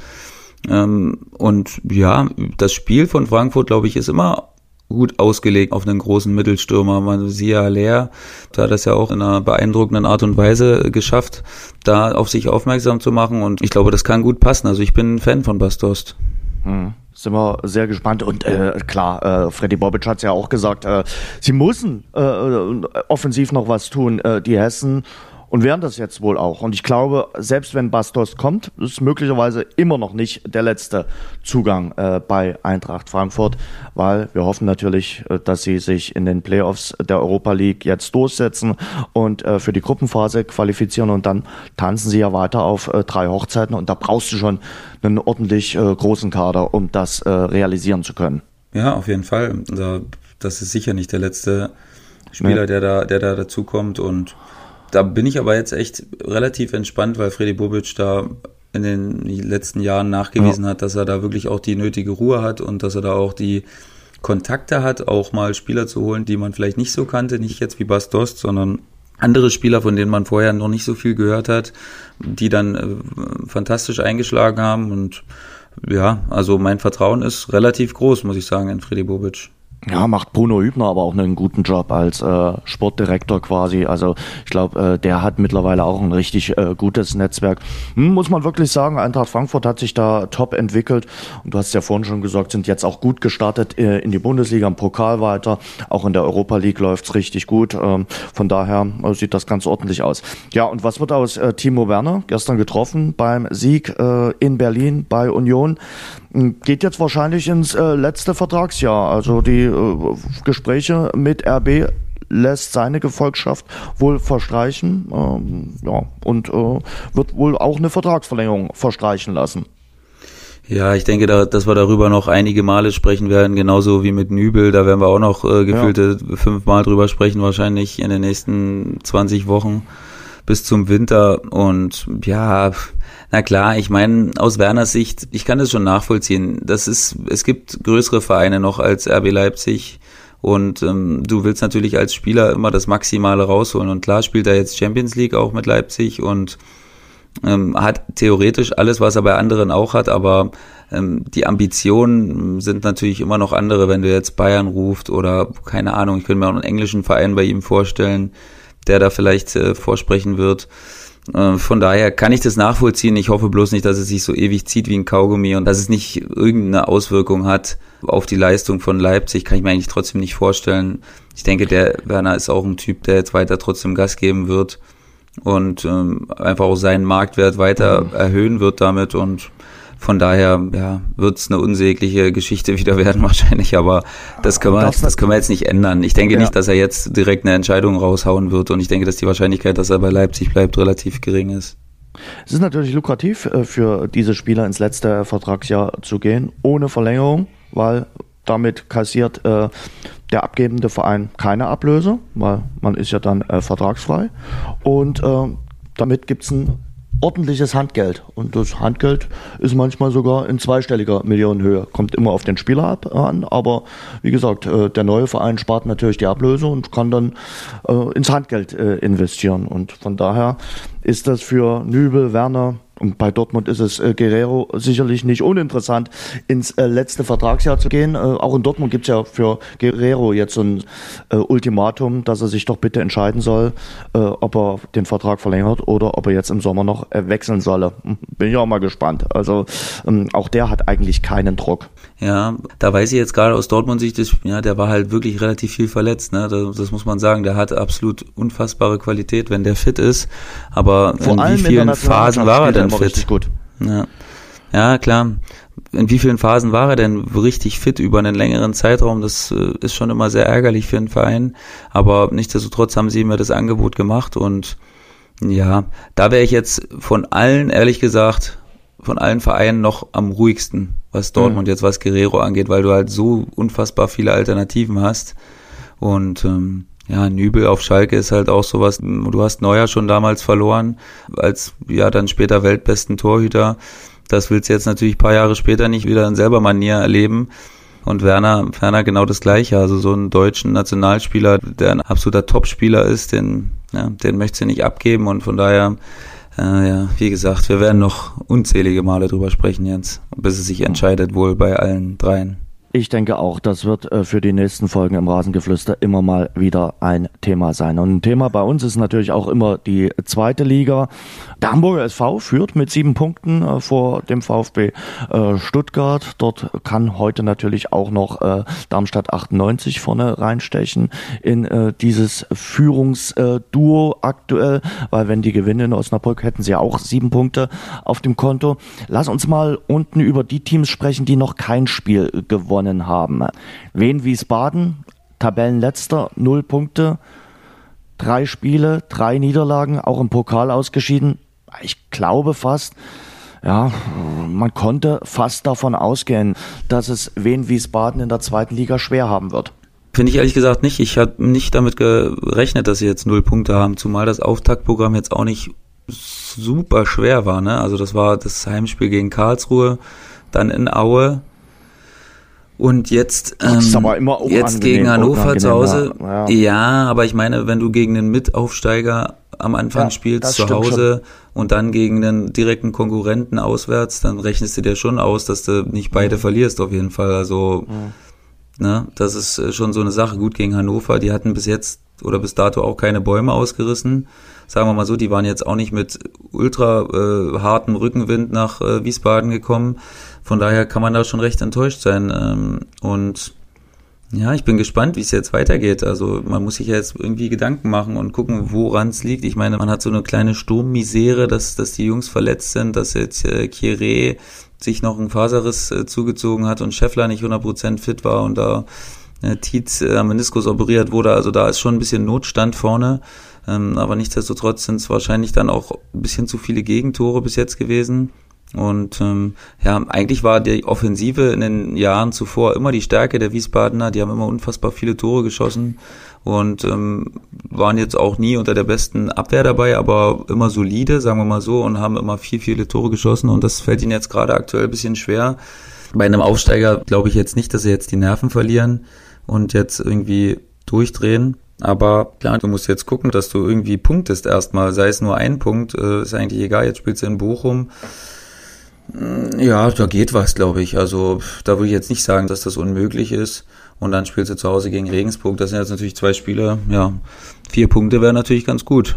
C: Ähm, und ja, das Spiel von Frankfurt, glaube ich, ist immer gut ausgelegt auf einen großen Mittelstürmer. Man ja Leer, da hat das ja auch in einer beeindruckenden Art und Weise geschafft, da auf sich aufmerksam zu machen und ich glaube, das kann gut passen. Also ich bin ein Fan von Bastost.
B: Hm. Sind wir sehr gespannt. Und äh, klar, äh, Freddy Bobic hat es ja auch gesagt, äh, sie müssen äh, offensiv noch was tun, äh, die Hessen und werden das jetzt wohl auch. Und ich glaube, selbst wenn Bastos kommt, ist möglicherweise immer noch nicht der letzte Zugang äh, bei Eintracht Frankfurt, weil wir hoffen natürlich, äh, dass sie sich in den Playoffs der Europa League jetzt durchsetzen und äh, für die Gruppenphase qualifizieren und dann tanzen sie ja weiter auf äh, drei Hochzeiten und da brauchst du schon einen ordentlich äh, großen Kader, um das äh, realisieren zu können.
C: Ja, auf jeden Fall. Das ist sicher nicht der letzte Spieler, nee. der da, der da dazukommt und da bin ich aber jetzt echt relativ entspannt, weil Freddy Bobic da in den letzten Jahren nachgewiesen ja. hat, dass er da wirklich auch die nötige Ruhe hat und dass er da auch die Kontakte hat, auch mal Spieler zu holen, die man vielleicht nicht so kannte, nicht jetzt wie Bas Dost, sondern andere Spieler, von denen man vorher noch nicht so viel gehört hat, die dann äh, fantastisch eingeschlagen haben und ja, also mein Vertrauen ist relativ groß, muss ich sagen, in Freddy Bobic.
B: Ja, macht Bruno Hübner aber auch einen guten Job als äh, Sportdirektor quasi. Also ich glaube, äh, der hat mittlerweile auch ein richtig äh, gutes Netzwerk. Hm, muss man wirklich sagen, Eintracht Frankfurt hat sich da top entwickelt. Und du hast ja vorhin schon gesagt, sind jetzt auch gut gestartet äh, in die Bundesliga, im Pokal weiter. Auch in der Europa League läuft's richtig gut. Ähm, von daher äh, sieht das ganz ordentlich aus. Ja, und was wird aus äh, Timo Werner? Gestern getroffen beim Sieg äh, in Berlin bei Union. Geht jetzt wahrscheinlich ins äh, letzte Vertragsjahr. Also die äh, Gespräche mit RB lässt seine Gefolgschaft wohl verstreichen ähm, ja, und äh, wird wohl auch eine Vertragsverlängerung verstreichen lassen.
C: Ja, ich denke, da, dass wir darüber noch einige Male sprechen werden, genauso wie mit Nübel. Da werden wir auch noch äh, gefühlte ja. fünfmal drüber sprechen, wahrscheinlich in den nächsten 20 Wochen bis zum Winter. Und ja, na klar, ich meine, aus Werners Sicht, ich kann das schon nachvollziehen. Das ist, es gibt größere Vereine noch als RB Leipzig. Und ähm, du willst natürlich als Spieler immer das Maximale rausholen. Und klar spielt er jetzt Champions League auch mit Leipzig und ähm, hat theoretisch alles, was er bei anderen auch hat, aber ähm, die Ambitionen sind natürlich immer noch andere, wenn du jetzt Bayern ruft oder keine Ahnung, ich könnte mir auch einen englischen Verein bei ihm vorstellen, der da vielleicht äh, vorsprechen wird. Äh, von daher kann ich das nachvollziehen. Ich hoffe bloß nicht, dass es sich so ewig zieht wie ein Kaugummi und dass es nicht irgendeine Auswirkung hat auf die Leistung von Leipzig. Kann ich mir eigentlich trotzdem nicht vorstellen. Ich denke, der Werner ist auch ein Typ, der jetzt weiter trotzdem Gas geben wird und ähm, einfach auch seinen Marktwert weiter mhm. erhöhen wird damit und von daher ja, wird es eine unsägliche Geschichte wieder werden wahrscheinlich, aber das können, wir, das, das können wir jetzt nicht ändern. Ich denke ja. nicht, dass er jetzt direkt eine Entscheidung raushauen wird und ich denke, dass die Wahrscheinlichkeit, dass er bei Leipzig bleibt, relativ gering ist.
B: Es ist natürlich lukrativ äh, für diese Spieler ins letzte Vertragsjahr zu gehen, ohne Verlängerung, weil damit kassiert äh, der abgebende Verein keine Ablöse, weil man ist ja dann äh, vertragsfrei. Und äh, damit gibt es einen ordentliches Handgeld. Und das Handgeld ist manchmal sogar in zweistelliger Millionenhöhe. Kommt immer auf den Spieler ab an, aber wie gesagt, äh, der neue Verein spart natürlich die Ablöse und kann dann äh, ins Handgeld äh, investieren. Und von daher ist das für Nübel, Werner, und bei Dortmund ist es äh, Guerrero sicherlich nicht uninteressant, ins äh, letzte Vertragsjahr zu gehen. Äh, auch in Dortmund gibt es ja für Guerrero jetzt so ein äh, Ultimatum, dass er sich doch bitte entscheiden soll, äh, ob er den Vertrag verlängert oder ob er jetzt im Sommer noch äh, wechseln solle. Hm, bin ich auch mal gespannt. Also ähm, auch der hat eigentlich keinen Druck.
C: Ja, da weiß ich jetzt gerade aus Dortmund Sicht, ja, der war halt wirklich relativ viel verletzt. Ne? Das, das, muss man sagen. Der hat absolut unfassbare Qualität, wenn der fit ist. Aber Vor in wie vielen Phasen war er denn fit? Gut. Ja. ja, klar. In wie vielen Phasen war er denn richtig fit über einen längeren Zeitraum? Das äh, ist schon immer sehr ärgerlich für einen Verein. Aber nichtsdestotrotz haben sie ihm ja das Angebot gemacht und ja, da wäre ich jetzt von allen, ehrlich gesagt, von allen Vereinen noch am ruhigsten, was Dortmund mhm. jetzt, was Guerrero angeht, weil du halt so unfassbar viele Alternativen hast. Und ähm, ja, Nübel auf Schalke ist halt auch sowas. Du hast Neuer schon damals verloren, als ja dann später weltbesten Torhüter. Das willst du jetzt natürlich paar Jahre später nicht wieder in selber Manier erleben. Und Werner, Werner genau das Gleiche. Also so einen deutschen Nationalspieler, der ein absoluter Topspieler ist, den, ja, den möchtest du nicht abgeben. Und von daher äh, ja, wie gesagt, wir werden noch unzählige Male drüber sprechen, Jens, bis es sich entscheidet, wohl bei allen dreien.
B: Ich denke auch, das wird äh, für die nächsten Folgen im Rasengeflüster immer mal wieder ein Thema sein. Und ein Thema bei uns ist natürlich auch immer die zweite Liga. Der Hamburger SV führt mit sieben Punkten äh, vor dem VfB äh, Stuttgart. Dort kann heute natürlich auch noch äh, Darmstadt 98 vorne reinstechen in äh, dieses Führungsduo aktuell, weil wenn die gewinnen in Osnabrück, hätten sie auch sieben Punkte auf dem Konto. Lass uns mal unten über die Teams sprechen, die noch kein Spiel gewonnen haben. Wien Wiesbaden, Tabellenletzter, null Punkte, drei Spiele, drei Niederlagen, auch im Pokal ausgeschieden. Ich glaube fast, ja, man konnte fast davon ausgehen, dass es Wien Wiesbaden in der zweiten Liga schwer haben wird.
C: Finde ich ehrlich gesagt nicht. Ich habe nicht damit gerechnet, dass sie jetzt null Punkte haben, zumal das Auftaktprogramm jetzt auch nicht super schwer war. Ne? Also das war das Heimspiel gegen Karlsruhe, dann in Aue, und jetzt, ähm, jetzt gegen Hannover zu Hause. Ja. ja. aber ich meine, wenn du gegen einen Mitaufsteiger am Anfang ja, spielst zu Hause schon. und dann gegen einen direkten Konkurrenten auswärts, dann rechnest du dir schon aus, dass du nicht beide mhm. verlierst auf jeden Fall. Also, mhm. ne, das ist äh, schon so eine Sache. Gut gegen Hannover, die hatten bis jetzt oder bis dato auch keine Bäume ausgerissen. Sagen wir mal so, die waren jetzt auch nicht mit ultra äh, hartem Rückenwind nach äh, Wiesbaden gekommen. Von daher kann man da schon recht enttäuscht sein. Ähm, und ja, ich bin gespannt, wie es jetzt weitergeht. Also man muss sich ja jetzt irgendwie Gedanken machen und gucken, woran es liegt. Ich meine, man hat so eine kleine Sturmmisere, dass, dass die Jungs verletzt sind, dass jetzt äh, Kieré sich noch ein Faserriss äh, zugezogen hat und Scheffler nicht 100% fit war und da äh, Tietz äh, am Meniskus operiert wurde. Also da ist schon ein bisschen Notstand vorne. Ähm, aber nichtsdestotrotz sind es wahrscheinlich dann auch ein bisschen zu viele Gegentore bis jetzt gewesen. Und ähm, ja, eigentlich war die Offensive in den Jahren zuvor immer die Stärke der Wiesbadener. Die haben immer unfassbar viele Tore geschossen und ähm, waren jetzt auch nie unter der besten Abwehr dabei, aber immer solide, sagen wir mal so, und haben immer viel, viele Tore geschossen. Und das fällt ihnen jetzt gerade aktuell ein bisschen schwer. Bei einem Aufsteiger glaube ich jetzt nicht, dass sie jetzt die Nerven verlieren und jetzt irgendwie durchdrehen. Aber klar, du musst jetzt gucken, dass du irgendwie punktest erstmal, sei es nur ein Punkt, äh, ist eigentlich egal, jetzt spielst du in Bochum ja, da geht was, glaube ich. Also da würde ich jetzt nicht sagen, dass das unmöglich ist. Und dann spielst du zu Hause gegen Regensburg. Das sind jetzt natürlich zwei Spiele. Ja, vier Punkte wären natürlich ganz gut.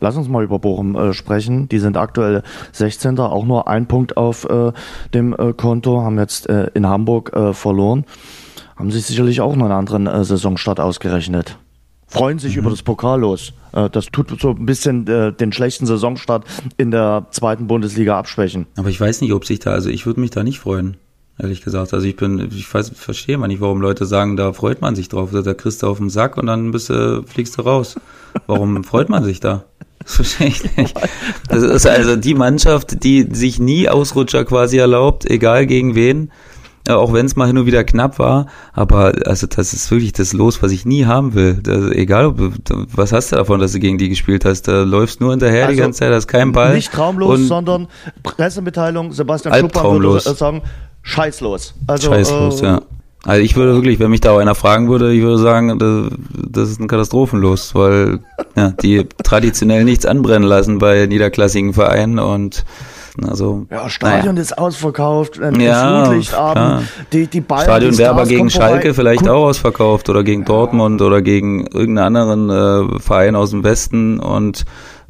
B: Lass uns mal über Bochum äh, sprechen. Die sind aktuell 16. Auch nur ein Punkt auf äh, dem äh, Konto. Haben jetzt äh, in Hamburg äh, verloren. Haben sich sicherlich auch noch einen anderen äh, Saisonstart ausgerechnet freuen sich mhm. über das Pokallos. Äh, das tut so ein bisschen äh, den schlechten Saisonstart in der zweiten Bundesliga abschwächen.
C: Aber ich weiß nicht, ob sich da, also ich würde mich da nicht freuen. Ehrlich gesagt. Also ich bin, ich weiß, verstehe mal nicht, warum Leute sagen, da freut man sich drauf. Da kriegst du auf den Sack und dann bist du, fliegst du raus. Warum freut man sich da? Das verstehe ich nicht. Das ist also die Mannschaft, die sich nie Ausrutscher quasi erlaubt, egal gegen wen auch wenn es mal hin und wieder knapp war, aber also das ist wirklich das Los, was ich nie haben will. Das, egal, ob, was hast du davon, dass du gegen die gespielt hast? Da läufst nur hinterher also, die ganze Zeit, hast keinen Ball.
B: Nicht traumlos, sondern Pressemitteilung, Sebastian Schuppan würde sagen, scheißlos.
C: Also, scheißlos, äh, ja. Also ich würde wirklich, wenn mich da einer fragen würde, ich würde sagen, das, das ist ein Katastrophenlos, weil ja, die traditionell nichts anbrennen lassen bei niederklassigen Vereinen und also,
B: ja, Stadion naja. ist ausverkauft, ein
C: ja, Flutlichtabend, die, die Bayern, Stadion wäre aber gegen Schalke vorbei. vielleicht auch ausverkauft oder gegen ja. Dortmund oder gegen irgendeinen anderen äh, Verein aus dem Westen und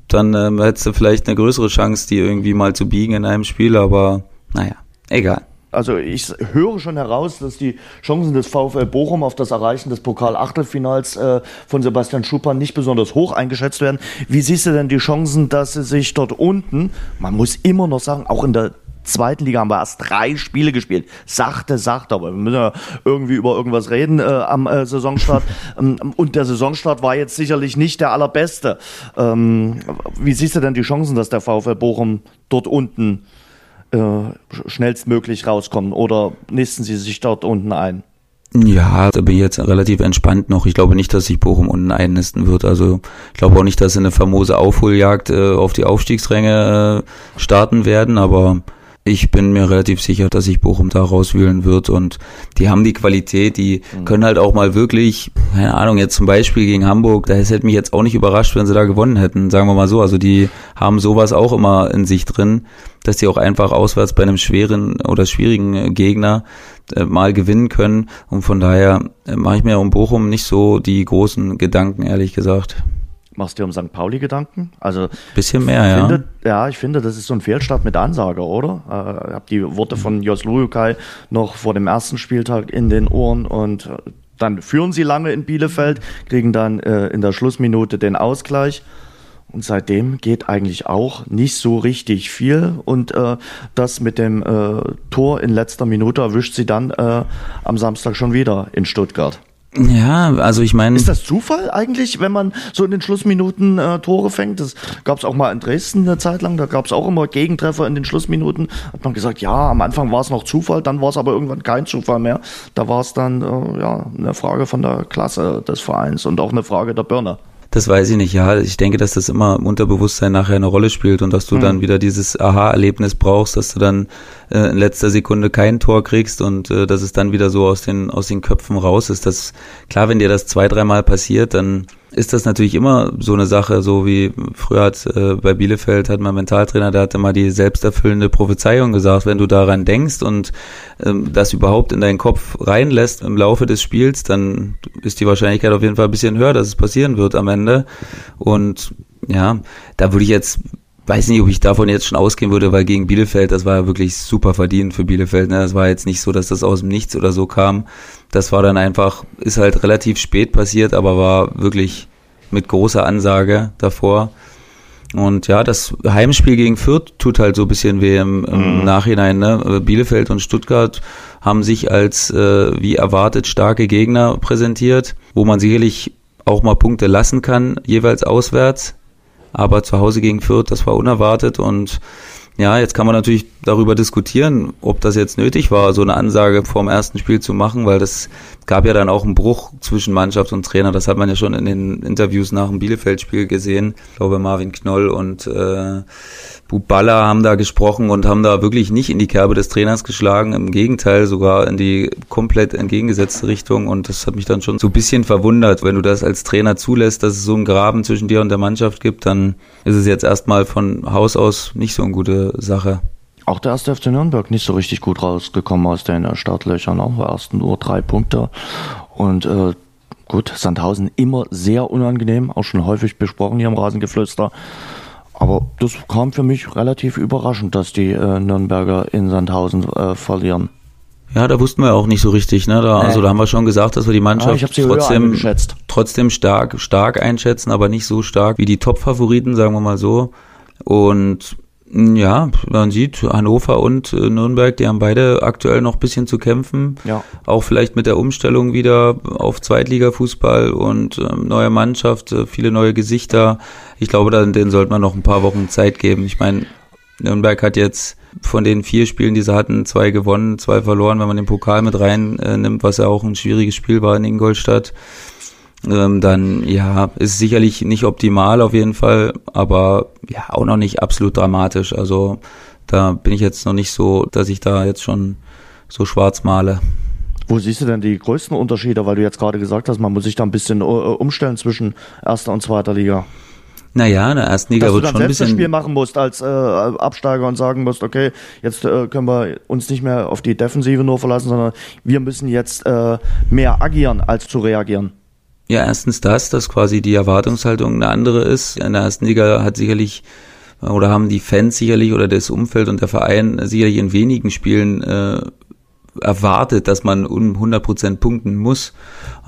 C: dann ähm, hättest du vielleicht eine größere Chance, die irgendwie mal zu biegen in einem Spiel, aber naja, egal.
B: Also ich höre schon heraus, dass die Chancen des VfL Bochum auf das Erreichen des Pokal-Achtelfinals äh, von Sebastian Schuppan nicht besonders hoch eingeschätzt werden. Wie siehst du denn die Chancen, dass sie sich dort unten, man muss immer noch sagen, auch in der zweiten Liga haben wir erst drei Spiele gespielt. Sachte, sachte, aber wir müssen ja irgendwie über irgendwas reden äh, am äh, Saisonstart. Ähm, und der Saisonstart war jetzt sicherlich nicht der allerbeste. Ähm, wie siehst du denn die Chancen, dass der VfL Bochum dort unten schnellstmöglich rauskommen oder nisten Sie sich dort unten ein?
C: Ja, da bin ich jetzt relativ entspannt noch. Ich glaube nicht, dass sich Bochum unten einnisten wird. Also ich glaube auch nicht, dass sie eine famose Aufholjagd äh, auf die Aufstiegsränge äh, starten werden, aber ich bin mir relativ sicher, dass sich Bochum da rauswühlen wird und die haben die Qualität, die mhm. können halt auch mal wirklich, keine Ahnung, jetzt zum Beispiel gegen Hamburg, da hätte mich jetzt auch nicht überrascht, wenn sie da gewonnen hätten, sagen wir mal so. Also die haben sowas auch immer in sich drin, dass die auch einfach auswärts bei einem schweren oder schwierigen Gegner äh, mal gewinnen können und von daher äh, mache ich mir um Bochum nicht so die großen Gedanken, ehrlich gesagt.
B: Machst du dir um St. Pauli Gedanken? Also
C: bisschen mehr,
B: finde, ja. Ja, ich finde, das ist so ein Fehlstart mit Ansage, oder? Äh, ich habe die Worte von Jos Lujukai noch vor dem ersten Spieltag in den Ohren und äh, dann führen sie lange in Bielefeld, kriegen dann äh, in der Schlussminute den Ausgleich. Und seitdem geht eigentlich auch nicht so richtig viel. Und äh, das mit dem äh, Tor in letzter Minute erwischt sie dann äh, am Samstag schon wieder in Stuttgart.
C: Ja, also ich meine.
B: Ist das Zufall eigentlich, wenn man so in den Schlussminuten äh, Tore fängt? Das gab es auch mal in Dresden eine Zeit lang, da gab es auch immer Gegentreffer in den Schlussminuten. Hat man gesagt, ja, am Anfang war es noch Zufall, dann war es aber irgendwann kein Zufall mehr. Da war es dann äh, ja eine Frage von der Klasse des Vereins und auch eine Frage der Birne.
C: Das weiß ich nicht, ja. Ich denke, dass das immer im Unterbewusstsein nachher eine Rolle spielt und dass du mhm. dann wieder dieses Aha-Erlebnis brauchst, dass du dann äh, in letzter Sekunde kein Tor kriegst und äh, dass es dann wieder so aus den, aus den Köpfen raus ist. Das, klar, wenn dir das zwei, dreimal passiert, dann ist das natürlich immer so eine Sache, so wie früher hat äh, bei Bielefeld hat mein Mentaltrainer, der hatte mal die selbsterfüllende Prophezeiung gesagt, wenn du daran denkst und ähm, das überhaupt in deinen Kopf reinlässt im Laufe des Spiels, dann ist die Wahrscheinlichkeit auf jeden Fall ein bisschen höher, dass es passieren wird am Ende. Und ja, da würde ich jetzt weiß nicht, ob ich davon jetzt schon ausgehen würde, weil gegen Bielefeld, das war ja wirklich super verdient für Bielefeld. Ne? Das war jetzt nicht so, dass das aus dem Nichts oder so kam. Das war dann einfach, ist halt relativ spät passiert, aber war wirklich mit großer Ansage davor. Und ja, das Heimspiel gegen Fürth tut halt so ein bisschen weh im, im mhm. Nachhinein. Ne? Bielefeld und Stuttgart haben sich als äh, wie erwartet starke Gegner präsentiert, wo man sicherlich auch mal Punkte lassen kann, jeweils auswärts aber zu Hause gegen Fürth, das war unerwartet. Und ja, jetzt kann man natürlich darüber diskutieren, ob das jetzt nötig war, so eine Ansage vorm ersten Spiel zu machen, weil das gab ja dann auch einen Bruch zwischen Mannschaft und Trainer. Das hat man ja schon in den Interviews nach dem Bielefeld-Spiel gesehen. Ich glaube, Marvin Knoll und äh, Buballa haben da gesprochen und haben da wirklich nicht in die Kerbe des Trainers geschlagen. Im Gegenteil, sogar in die komplett entgegengesetzte Richtung. Und das hat mich dann schon so ein bisschen verwundert. Wenn du das als Trainer zulässt, dass es so einen Graben zwischen dir und der Mannschaft gibt, dann ist es jetzt erstmal von Haus aus nicht so eine gute Sache.
B: Auch der erste FC Nürnberg nicht so richtig gut rausgekommen aus den Startlöchern. Auch erst nur drei Punkte. Und äh, gut, Sandhausen immer sehr unangenehm, auch schon häufig besprochen hier im Rasengeflüster. Aber das kam für mich relativ überraschend, dass die äh, Nürnberger in Sandhausen äh, verlieren.
C: Ja, da wussten wir auch nicht so richtig, ne? Da, nee. Also da haben wir schon gesagt, dass wir die Mannschaft ah, trotzdem, trotzdem stark, stark einschätzen, aber nicht so stark wie die Top-Favoriten, sagen wir mal so. Und ja, man sieht, Hannover und äh, Nürnberg, die haben beide aktuell noch ein bisschen zu kämpfen. Ja. Auch vielleicht mit der Umstellung wieder auf Zweitligafußball und ähm, neue Mannschaft, äh, viele neue Gesichter. Ich glaube, dann, denen sollte man noch ein paar Wochen Zeit geben. Ich meine, Nürnberg hat jetzt von den vier Spielen, die sie hatten, zwei gewonnen, zwei verloren, wenn man den Pokal mit rein äh, nimmt, was ja auch ein schwieriges Spiel war in Ingolstadt. Ähm, dann ja, ist sicherlich nicht optimal auf jeden Fall, aber ja, auch noch nicht absolut dramatisch. Also da bin ich jetzt noch nicht so, dass ich da jetzt schon so schwarz male.
B: Wo siehst du denn die größten Unterschiede? Weil du jetzt gerade gesagt hast, man muss sich da ein bisschen äh, umstellen zwischen erster und zweiter Liga.
C: Naja, in der ersten Liga
B: Dass
C: wird
B: du dann
C: schon ein
B: selbst das
C: bisschen.
B: Spiel machen musst als äh, Absteiger und sagen musst, okay, jetzt äh, können wir uns nicht mehr auf die Defensive nur verlassen, sondern wir müssen jetzt äh, mehr agieren, als zu reagieren.
C: Ja, erstens das, dass quasi die Erwartungshaltung eine andere ist. In der ersten Liga hat sicherlich oder haben die Fans sicherlich oder das Umfeld und der Verein sicherlich in wenigen Spielen äh, erwartet, dass man um 100% punkten muss.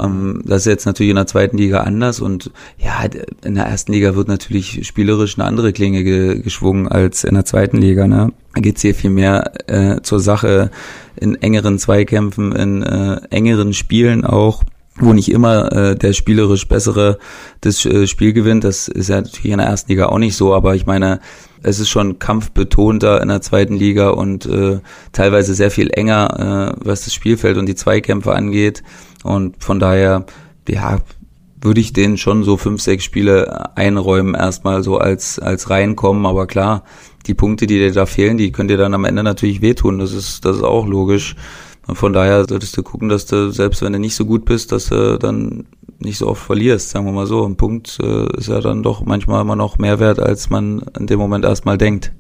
C: Ähm, das ist jetzt natürlich in der zweiten Liga anders und ja, in der ersten Liga wird natürlich spielerisch eine andere Klinge ge geschwungen als in der zweiten Liga. Ne? Da geht's hier viel mehr äh, zur Sache in engeren Zweikämpfen, in äh, engeren Spielen auch wo nicht immer äh, der spielerisch bessere das äh, Spiel gewinnt. Das ist ja natürlich in der ersten Liga auch nicht so, aber ich meine, es ist schon kampfbetonter in der zweiten Liga und äh, teilweise sehr viel enger, äh, was das Spielfeld und die Zweikämpfe angeht. Und von daher, ja, würde ich denen schon so fünf, sechs Spiele einräumen, erstmal so als, als reinkommen. Aber klar, die Punkte, die dir da fehlen, die können dir dann am Ende natürlich wehtun. Das ist, das ist auch logisch. Von daher solltest du gucken, dass du, selbst wenn du nicht so gut bist, dass du dann nicht so oft verlierst, sagen wir mal so. Ein Punkt äh, ist ja dann doch manchmal immer noch mehr wert, als man in dem Moment erstmal denkt.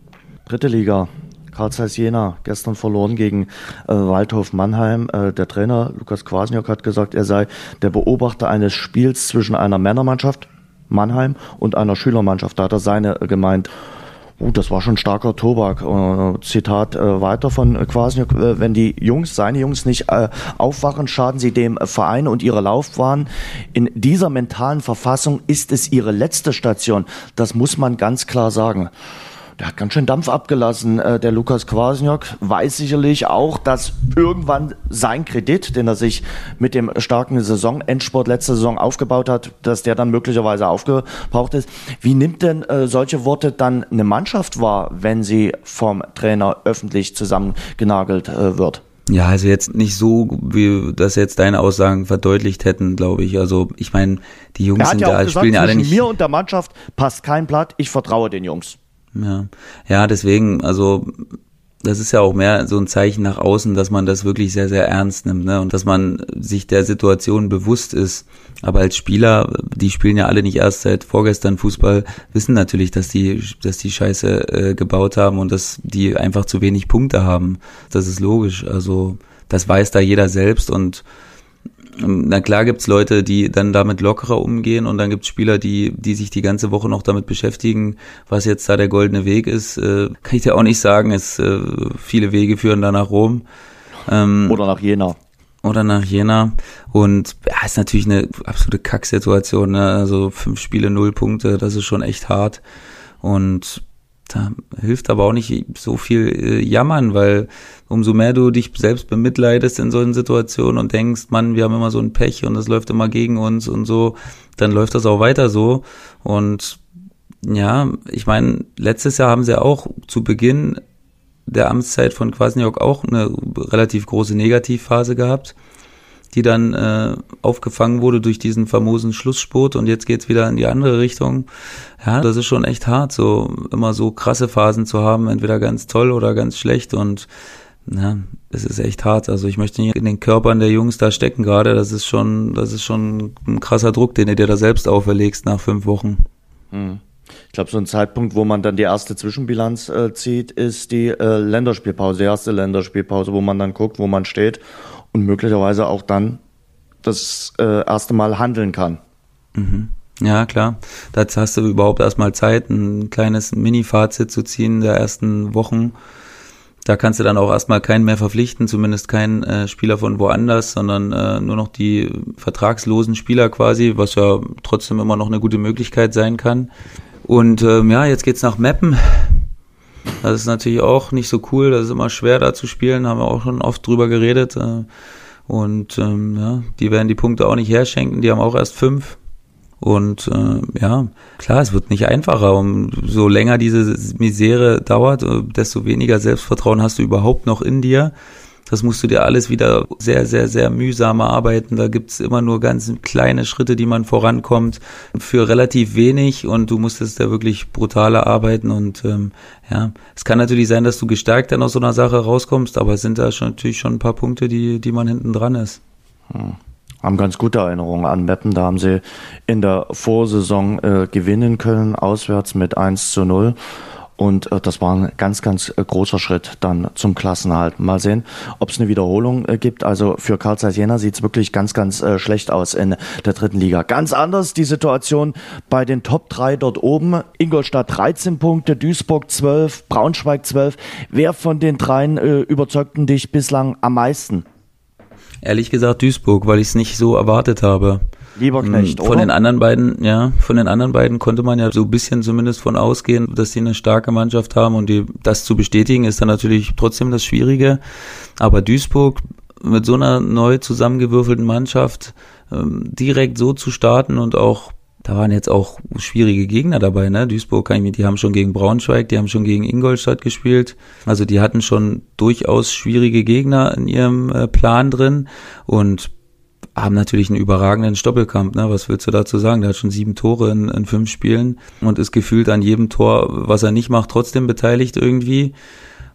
B: Dritte Liga. Karl Zeiss Jena, gestern verloren gegen äh, Waldhof Mannheim. Äh, der Trainer Lukas Kwasniok hat gesagt, er sei der Beobachter eines Spiels zwischen einer Männermannschaft, Mannheim, und einer Schülermannschaft. Da hat er seine gemeint. Uh, das war schon starker Tobak. Äh, Zitat äh, weiter von Kwasniok. Äh, wenn die Jungs, seine Jungs nicht äh, aufwachen, schaden sie dem Verein und ihrer Laufbahn. In dieser mentalen Verfassung ist es ihre letzte Station. Das muss man ganz klar sagen. Der hat ganz schön Dampf abgelassen. Äh, der Lukas Kwasniok weiß sicherlich auch, dass irgendwann sein Kredit, den er sich mit dem starken Saisonendsport letzte Saison aufgebaut hat, dass der dann möglicherweise aufgebraucht ist. Wie nimmt denn äh, solche Worte dann eine Mannschaft wahr, wenn sie vom Trainer öffentlich zusammengenagelt äh, wird?
C: Ja, also jetzt nicht so, wie das jetzt deine Aussagen verdeutlicht hätten, glaube ich. Also ich meine, die Jungs sind
B: ja
C: da,
B: gesagt,
C: spielen ja alle nicht.
B: mir und der Mannschaft passt kein Blatt. Ich vertraue den Jungs.
C: Ja, ja, deswegen, also das ist ja auch mehr so ein Zeichen nach außen, dass man das wirklich sehr, sehr ernst nimmt, ne? Und dass man sich der Situation bewusst ist. Aber als Spieler, die spielen ja alle nicht erst seit vorgestern Fußball, wissen natürlich, dass die, dass die Scheiße äh, gebaut haben und dass die einfach zu wenig Punkte haben. Das ist logisch. Also das weiß da jeder selbst und na klar gibt's Leute, die dann damit lockerer umgehen und dann gibt's Spieler, die, die sich die ganze Woche noch damit beschäftigen, was jetzt da der goldene Weg ist. Äh, kann ich dir auch nicht sagen. Es, äh, viele Wege führen da nach Rom. Ähm,
B: Oder nach Jena.
C: oder nach Jena. Und ja, ist natürlich eine absolute Kacksituation. Ne? Also fünf Spiele, null Punkte, das ist schon echt hart. Und da hilft aber auch nicht so viel äh, jammern, weil umso mehr du dich selbst bemitleidest in solchen Situationen und denkst, Mann, wir haben immer so ein Pech und das läuft immer gegen uns und so, dann läuft das auch weiter so. Und ja, ich meine, letztes Jahr haben sie auch zu Beginn der Amtszeit von Kwasniok auch eine relativ große Negativphase gehabt, die dann äh, aufgefangen wurde durch diesen famosen Schlussspurt und jetzt geht's wieder in die andere Richtung. Ja, das ist schon echt hart, so immer so krasse Phasen zu haben, entweder ganz toll oder ganz schlecht und ja, es ist echt hart. Also ich möchte nicht in den Körpern der Jungs da stecken gerade. Das ist schon, das ist schon ein krasser Druck, den du dir da selbst auferlegst nach fünf Wochen.
B: Hm. Ich glaube, so ein Zeitpunkt, wo man dann die erste Zwischenbilanz äh, zieht, ist die äh, Länderspielpause, die erste Länderspielpause, wo man dann guckt, wo man steht und möglicherweise auch dann das äh, erste Mal handeln kann.
C: Mhm. Ja, klar. Dazu hast du überhaupt erstmal Zeit, ein kleines Mini-Fazit zu ziehen der ersten Wochen. Da kannst du dann auch erstmal keinen mehr verpflichten, zumindest keinen äh, Spieler von woanders, sondern äh, nur noch die vertragslosen Spieler quasi, was ja trotzdem immer noch eine gute Möglichkeit sein kann. Und ähm, ja, jetzt geht's nach Meppen. Das ist natürlich auch nicht so cool, das ist immer schwer da zu spielen, haben wir auch schon oft drüber geredet. Äh, und ähm, ja, die werden die Punkte auch nicht herschenken, die haben auch erst fünf. Und äh, ja, klar, es wird nicht einfacher. Um, so länger diese Misere dauert, äh, desto weniger Selbstvertrauen hast du überhaupt noch in dir. Das musst du dir alles wieder sehr, sehr, sehr mühsam erarbeiten. Da gibt's immer nur ganz kleine Schritte, die man vorankommt, für relativ wenig und du musst es da wirklich brutal erarbeiten. Und ähm, ja, es kann natürlich sein, dass du gestärkt dann aus so einer Sache rauskommst, aber es sind da schon, natürlich schon ein paar Punkte, die, die man hinten dran ist.
B: Hm haben ganz gute Erinnerungen an Meppen. Da haben sie in der Vorsaison äh, gewinnen können, auswärts mit 1 zu 0. Und äh, das war ein ganz, ganz äh, großer Schritt dann zum Klassenerhalt. Mal sehen, ob es eine Wiederholung äh, gibt. Also für Karl Zeiss Jena sieht es wirklich ganz, ganz äh, schlecht aus in der dritten Liga. Ganz anders die Situation bei den Top 3 dort oben. Ingolstadt 13 Punkte, Duisburg 12, Braunschweig 12. Wer von den dreien äh, überzeugten dich bislang am meisten?
C: Ehrlich gesagt Duisburg, weil ich es nicht so erwartet habe.
B: Lieber hm,
C: Von oder? den anderen beiden, ja, von den anderen beiden konnte man ja so ein bisschen zumindest von ausgehen, dass sie eine starke Mannschaft haben und die, das zu bestätigen ist dann natürlich trotzdem das Schwierige. Aber Duisburg mit so einer neu zusammengewürfelten Mannschaft ähm, direkt so zu starten und auch da waren jetzt auch schwierige Gegner dabei, ne? Duisburg, kann ich mit, die haben schon gegen Braunschweig, die haben schon gegen Ingolstadt gespielt. Also die hatten schon durchaus schwierige Gegner in ihrem äh, Plan drin und haben natürlich einen überragenden Stoppelkampf, ne? Was willst du dazu sagen? Der hat schon sieben Tore in, in fünf Spielen und ist gefühlt an jedem Tor, was er nicht macht, trotzdem beteiligt irgendwie.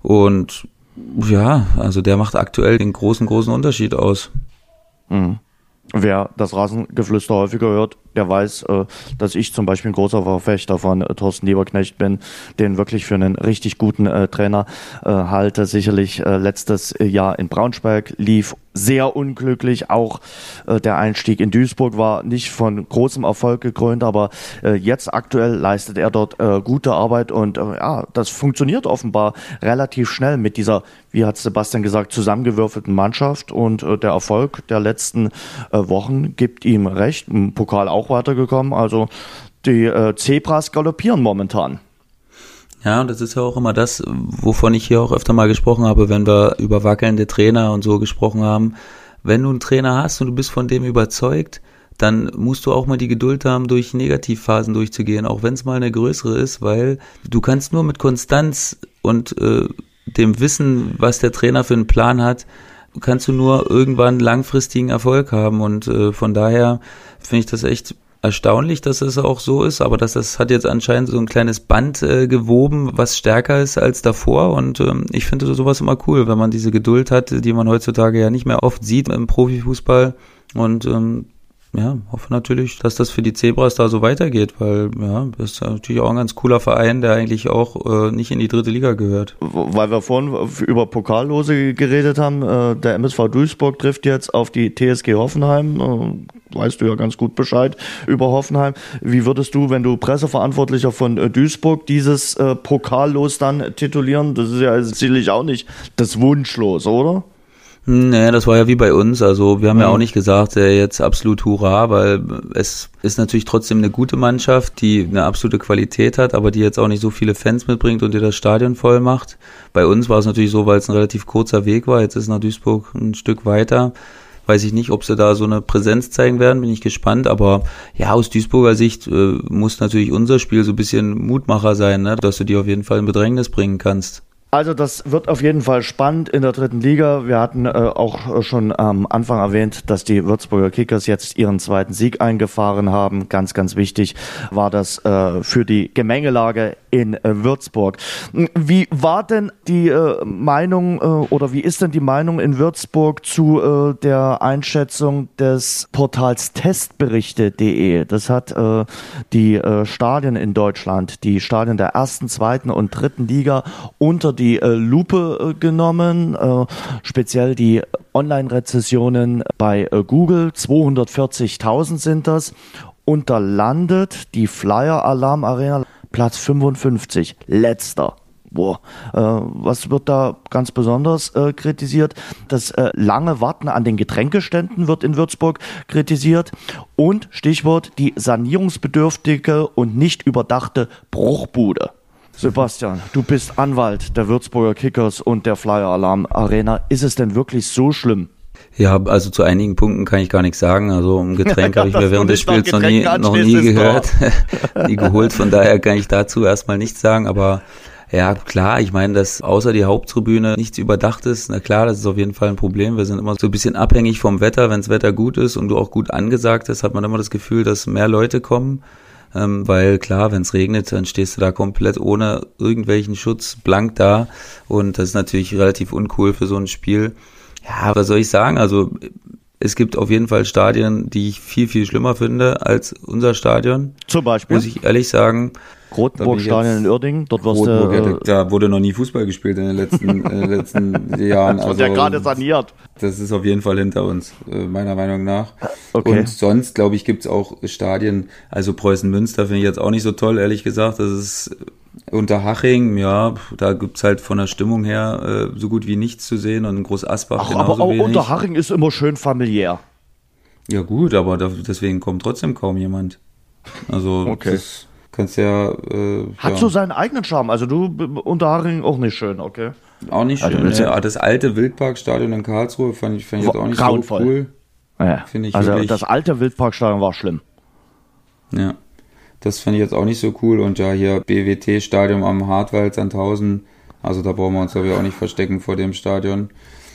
C: Und ja, also der macht aktuell den großen, großen Unterschied aus.
B: Mhm. Wer das Rasengeflüster häufiger hört, der weiß, äh, dass ich zum Beispiel ein großer Verfechter von äh, Thorsten Lieberknecht bin, den wirklich für einen richtig guten äh, Trainer halte. Sicherlich letztes Jahr in Braunschweig lief sehr unglücklich. Auch der Einstieg in Duisburg war nicht von großem Erfolg gekrönt, aber jetzt aktuell leistet er dort gute Arbeit und ja, das funktioniert offenbar relativ schnell mit dieser, wie hat Sebastian gesagt, zusammengewürfelten Mannschaft und der Erfolg der letzten Wochen gibt ihm recht. Im Pokal auch auch weitergekommen. Also die äh, Zebras galoppieren momentan.
C: Ja, und das ist ja auch immer das, wovon ich hier auch öfter mal gesprochen habe, wenn wir über wackelnde Trainer und so gesprochen haben. Wenn du einen Trainer hast und du bist von dem überzeugt, dann musst du auch mal die Geduld haben, durch Negativphasen durchzugehen, auch wenn es mal eine größere ist, weil du kannst nur mit Konstanz und äh, dem Wissen, was der Trainer für einen Plan hat, kannst du nur irgendwann langfristigen Erfolg haben. Und äh, von daher finde ich das echt erstaunlich, dass es auch so ist, aber dass das hat jetzt anscheinend so ein kleines Band äh, gewoben, was stärker ist als davor und ähm, ich finde sowas immer cool, wenn man diese Geduld hat, die man heutzutage ja nicht mehr oft sieht im Profifußball und ähm, ja, hoffe natürlich, dass das für die Zebras da so weitergeht, weil ja, das ist natürlich auch ein ganz cooler Verein, der eigentlich auch äh, nicht in die dritte Liga gehört.
B: Weil wir vorhin über Pokallose geredet haben, äh, der MSV Duisburg trifft jetzt auf die TSG Hoffenheim. Äh, weißt du ja ganz gut Bescheid über Hoffenheim. Wie würdest du, wenn du Presseverantwortlicher von äh, Duisburg, dieses äh, Pokallos dann titulieren? Das ist ja sicherlich auch nicht das Wunschlos, oder?
C: Nee, das war ja wie bei uns. Also wir haben mhm. ja auch nicht gesagt, äh, jetzt absolut Hurra, weil es ist natürlich trotzdem eine gute Mannschaft, die eine absolute Qualität hat, aber die jetzt auch nicht so viele Fans mitbringt und die das Stadion voll macht. Bei uns war es natürlich so, weil es ein relativ kurzer Weg war. Jetzt ist nach Duisburg ein Stück weiter. Weiß ich nicht, ob sie da so eine Präsenz zeigen werden, bin ich gespannt. Aber ja, aus Duisburger Sicht äh, muss natürlich unser Spiel so ein bisschen Mutmacher sein, ne? dass du die auf jeden Fall in Bedrängnis bringen kannst.
B: Also das wird auf jeden Fall spannend in der dritten Liga. Wir hatten äh, auch schon am Anfang erwähnt, dass die Würzburger Kickers jetzt ihren zweiten Sieg eingefahren haben. Ganz, ganz wichtig war das äh, für die Gemengelage in äh, Würzburg. Wie war denn die äh, Meinung äh, oder wie ist denn die Meinung in Würzburg zu äh, der Einschätzung des Portals Testberichte.de? Das hat die Stadien in Deutschland, die Stadien der ersten, zweiten und dritten Liga unter äh, Lupe äh, genommen, äh, speziell die Online-Rezessionen bei äh, Google, 240.000 sind das. Und da landet die Flyer Alarm Arena Platz 55, letzter. Boah, äh, was wird da ganz besonders äh, kritisiert? Das äh, lange Warten an den Getränkeständen wird in Würzburg kritisiert. Und Stichwort die sanierungsbedürftige und nicht überdachte Bruchbude. Sebastian, du bist Anwalt der Würzburger Kickers und der Flyer Alarm Arena. Ist es denn wirklich so schlimm?
C: Ja, also zu einigen Punkten kann ich gar nichts sagen. Also um Getränk habe ich mir während des Spiels noch nie, noch nie gehört, nie geholt. Von daher kann ich dazu erstmal nichts sagen. Aber ja, klar, ich meine, dass außer die Haupttribüne nichts überdacht ist, na klar, das ist auf jeden Fall ein Problem. Wir sind immer so ein bisschen abhängig vom Wetter. Wenn das Wetter gut ist und du auch gut angesagt hast, hat man immer das Gefühl, dass mehr Leute kommen. Ähm, weil klar, wenn es regnet, dann stehst du da komplett ohne irgendwelchen Schutz blank da. Und das ist natürlich relativ uncool für so ein Spiel. Ja, was soll ich sagen? Also es gibt auf jeden Fall Stadien, die ich viel, viel schlimmer finde als unser Stadion.
B: Zum Beispiel?
C: Muss ich ehrlich sagen.
B: Rotenburg-Stadion in Uerdingen,
C: dort wirst du, äh, da wurde noch nie Fußball gespielt in den letzten, in den letzten Jahren.
B: Das wird also, ja gerade saniert.
C: Das ist auf jeden Fall hinter uns, äh, meiner Meinung nach. Okay. Und sonst, glaube ich, gibt's auch Stadien, also Preußen-Münster finde ich jetzt auch nicht so toll, ehrlich gesagt. Das ist Unterhaching, ja, da gibt's halt von der Stimmung her äh, so gut wie nichts zu sehen und Groß Asbach
B: Ach, aber auch wenig. Unterhaching ist immer schön familiär.
C: Ja gut, aber da, deswegen kommt trotzdem kaum jemand. Also okay. das kannst ja... Äh,
B: Hat
C: ja.
B: so seinen eigenen Charme. Also du, Unterhaching auch nicht schön, okay?
C: Auch nicht also schön. Also, ja, das alte Wildparkstadion in Karlsruhe fand ich, fand ich jetzt auch nicht grauenvoll. so cool.
B: Ja. Finde ich also wirklich, das alte Wildparkstadion war schlimm.
C: Ja. Das fand ich jetzt auch nicht so cool. Und ja, hier BWT-Stadion am Hartwald, Sandhausen. Also da brauchen wir uns, glaube ich, auch nicht verstecken vor dem Stadion.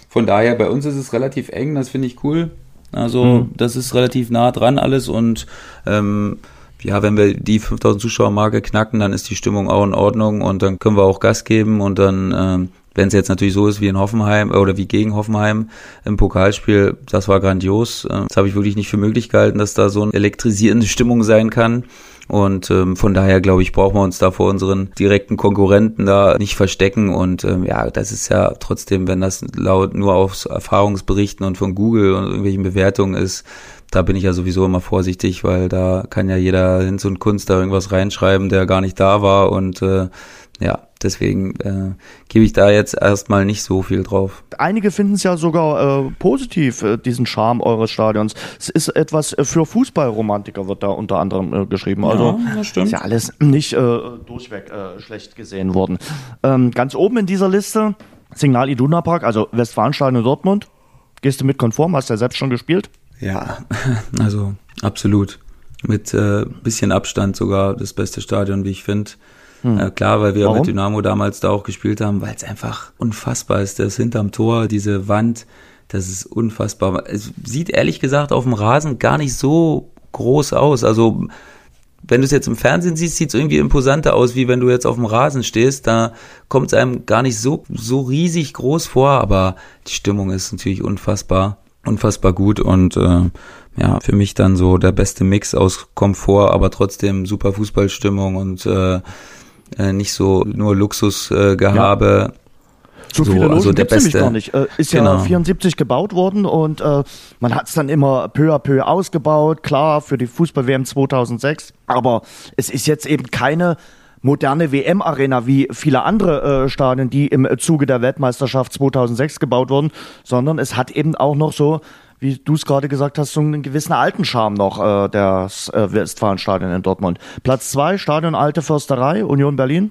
C: Von daher, bei uns ist es relativ eng, das finde ich cool. Also, mhm. das ist relativ nah dran alles und ähm, ja, wenn wir die 5000 Zuschauer-Marke knacken, dann ist die Stimmung auch in Ordnung und dann können wir auch Gas geben und dann, ähm, wenn es jetzt natürlich so ist wie in Hoffenheim oder wie gegen Hoffenheim im Pokalspiel, das war grandios. Das habe ich wirklich nicht für möglich gehalten, dass da so eine elektrisierende Stimmung sein kann. Und ähm, von daher, glaube ich, brauchen wir uns da vor unseren direkten Konkurrenten da nicht verstecken. Und ähm, ja, das ist ja trotzdem, wenn das laut nur aus Erfahrungsberichten und von Google und irgendwelchen Bewertungen ist, da bin ich ja sowieso immer vorsichtig, weil da kann ja jeder Hinz und Kunst da irgendwas reinschreiben, der gar nicht da war. Und äh, ja, deswegen äh, gebe ich da jetzt erstmal nicht so viel drauf.
B: Einige finden es ja sogar äh, positiv, äh, diesen Charme eures Stadions. Es ist etwas äh, für Fußballromantiker, wird da unter anderem äh, geschrieben. Also ja, das stimmt. ist ja alles nicht äh, durchweg äh, schlecht gesehen worden. Ähm, ganz oben in dieser Liste Signal Iduna Park, also Westfalenstadion in Dortmund. Gehst du mit konform? Hast du ja selbst schon gespielt?
C: Ja, also absolut. Mit äh, bisschen Abstand sogar das beste Stadion, wie ich finde. Hm. Äh, klar, weil wir Warum? mit Dynamo damals da auch gespielt haben, weil es einfach unfassbar ist. Das hinterm Tor, diese Wand, das ist unfassbar. Es sieht ehrlich gesagt auf dem Rasen gar nicht so groß aus. Also wenn du es jetzt im Fernsehen siehst, sieht es irgendwie imposanter aus, wie wenn du jetzt auf dem Rasen stehst. Da kommt es einem gar nicht so, so riesig groß vor, aber die Stimmung ist natürlich unfassbar, unfassbar gut und äh, ja, für mich dann so der beste Mix aus Komfort, aber trotzdem super Fußballstimmung und äh, äh, nicht so nur Luxusgehabe.
B: Äh, so, so viele Logen also der beste. gar nicht. Äh, ist genau. ja 74 gebaut worden und äh, man hat es dann immer peu à peu ausgebaut, klar, für die Fußball-WM 2006. Aber es ist jetzt eben keine moderne WM-Arena wie viele andere äh, Stadien, die im Zuge der Weltmeisterschaft 2006 gebaut wurden, sondern es hat eben auch noch so wie du es gerade gesagt hast, so einen gewissen alten Charme noch, äh, das äh, Westfalenstadion in Dortmund. Platz zwei, Stadion Alte Försterei, Union Berlin.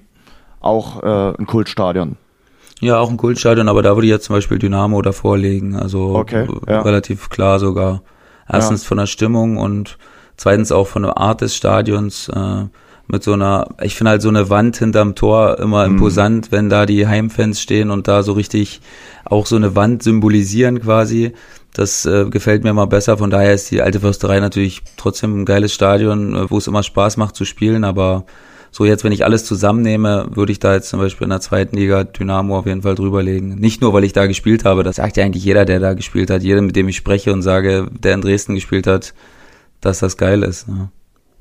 B: Auch äh, ein Kultstadion.
C: Ja, auch ein Kultstadion, aber da würde ich jetzt zum Beispiel Dynamo davor legen. Also okay, ja. relativ klar sogar. Erstens ja. von der Stimmung und zweitens auch von der Art des Stadions. Äh, mit so einer, ich finde halt so eine Wand hinterm Tor immer mhm. imposant, wenn da die Heimfans stehen und da so richtig auch so eine Wand symbolisieren quasi. Das äh, gefällt mir immer besser. Von daher ist die alte Försterei natürlich trotzdem ein geiles Stadion, äh, wo es immer Spaß macht zu spielen. Aber so jetzt, wenn ich alles zusammennehme, würde ich da jetzt zum Beispiel in der zweiten Liga Dynamo auf jeden Fall drüberlegen. Nicht nur, weil ich da gespielt habe. Das sagt ja eigentlich jeder, der da gespielt hat. Jeder, mit dem ich spreche und sage, der in Dresden gespielt hat, dass das geil ist. Ne?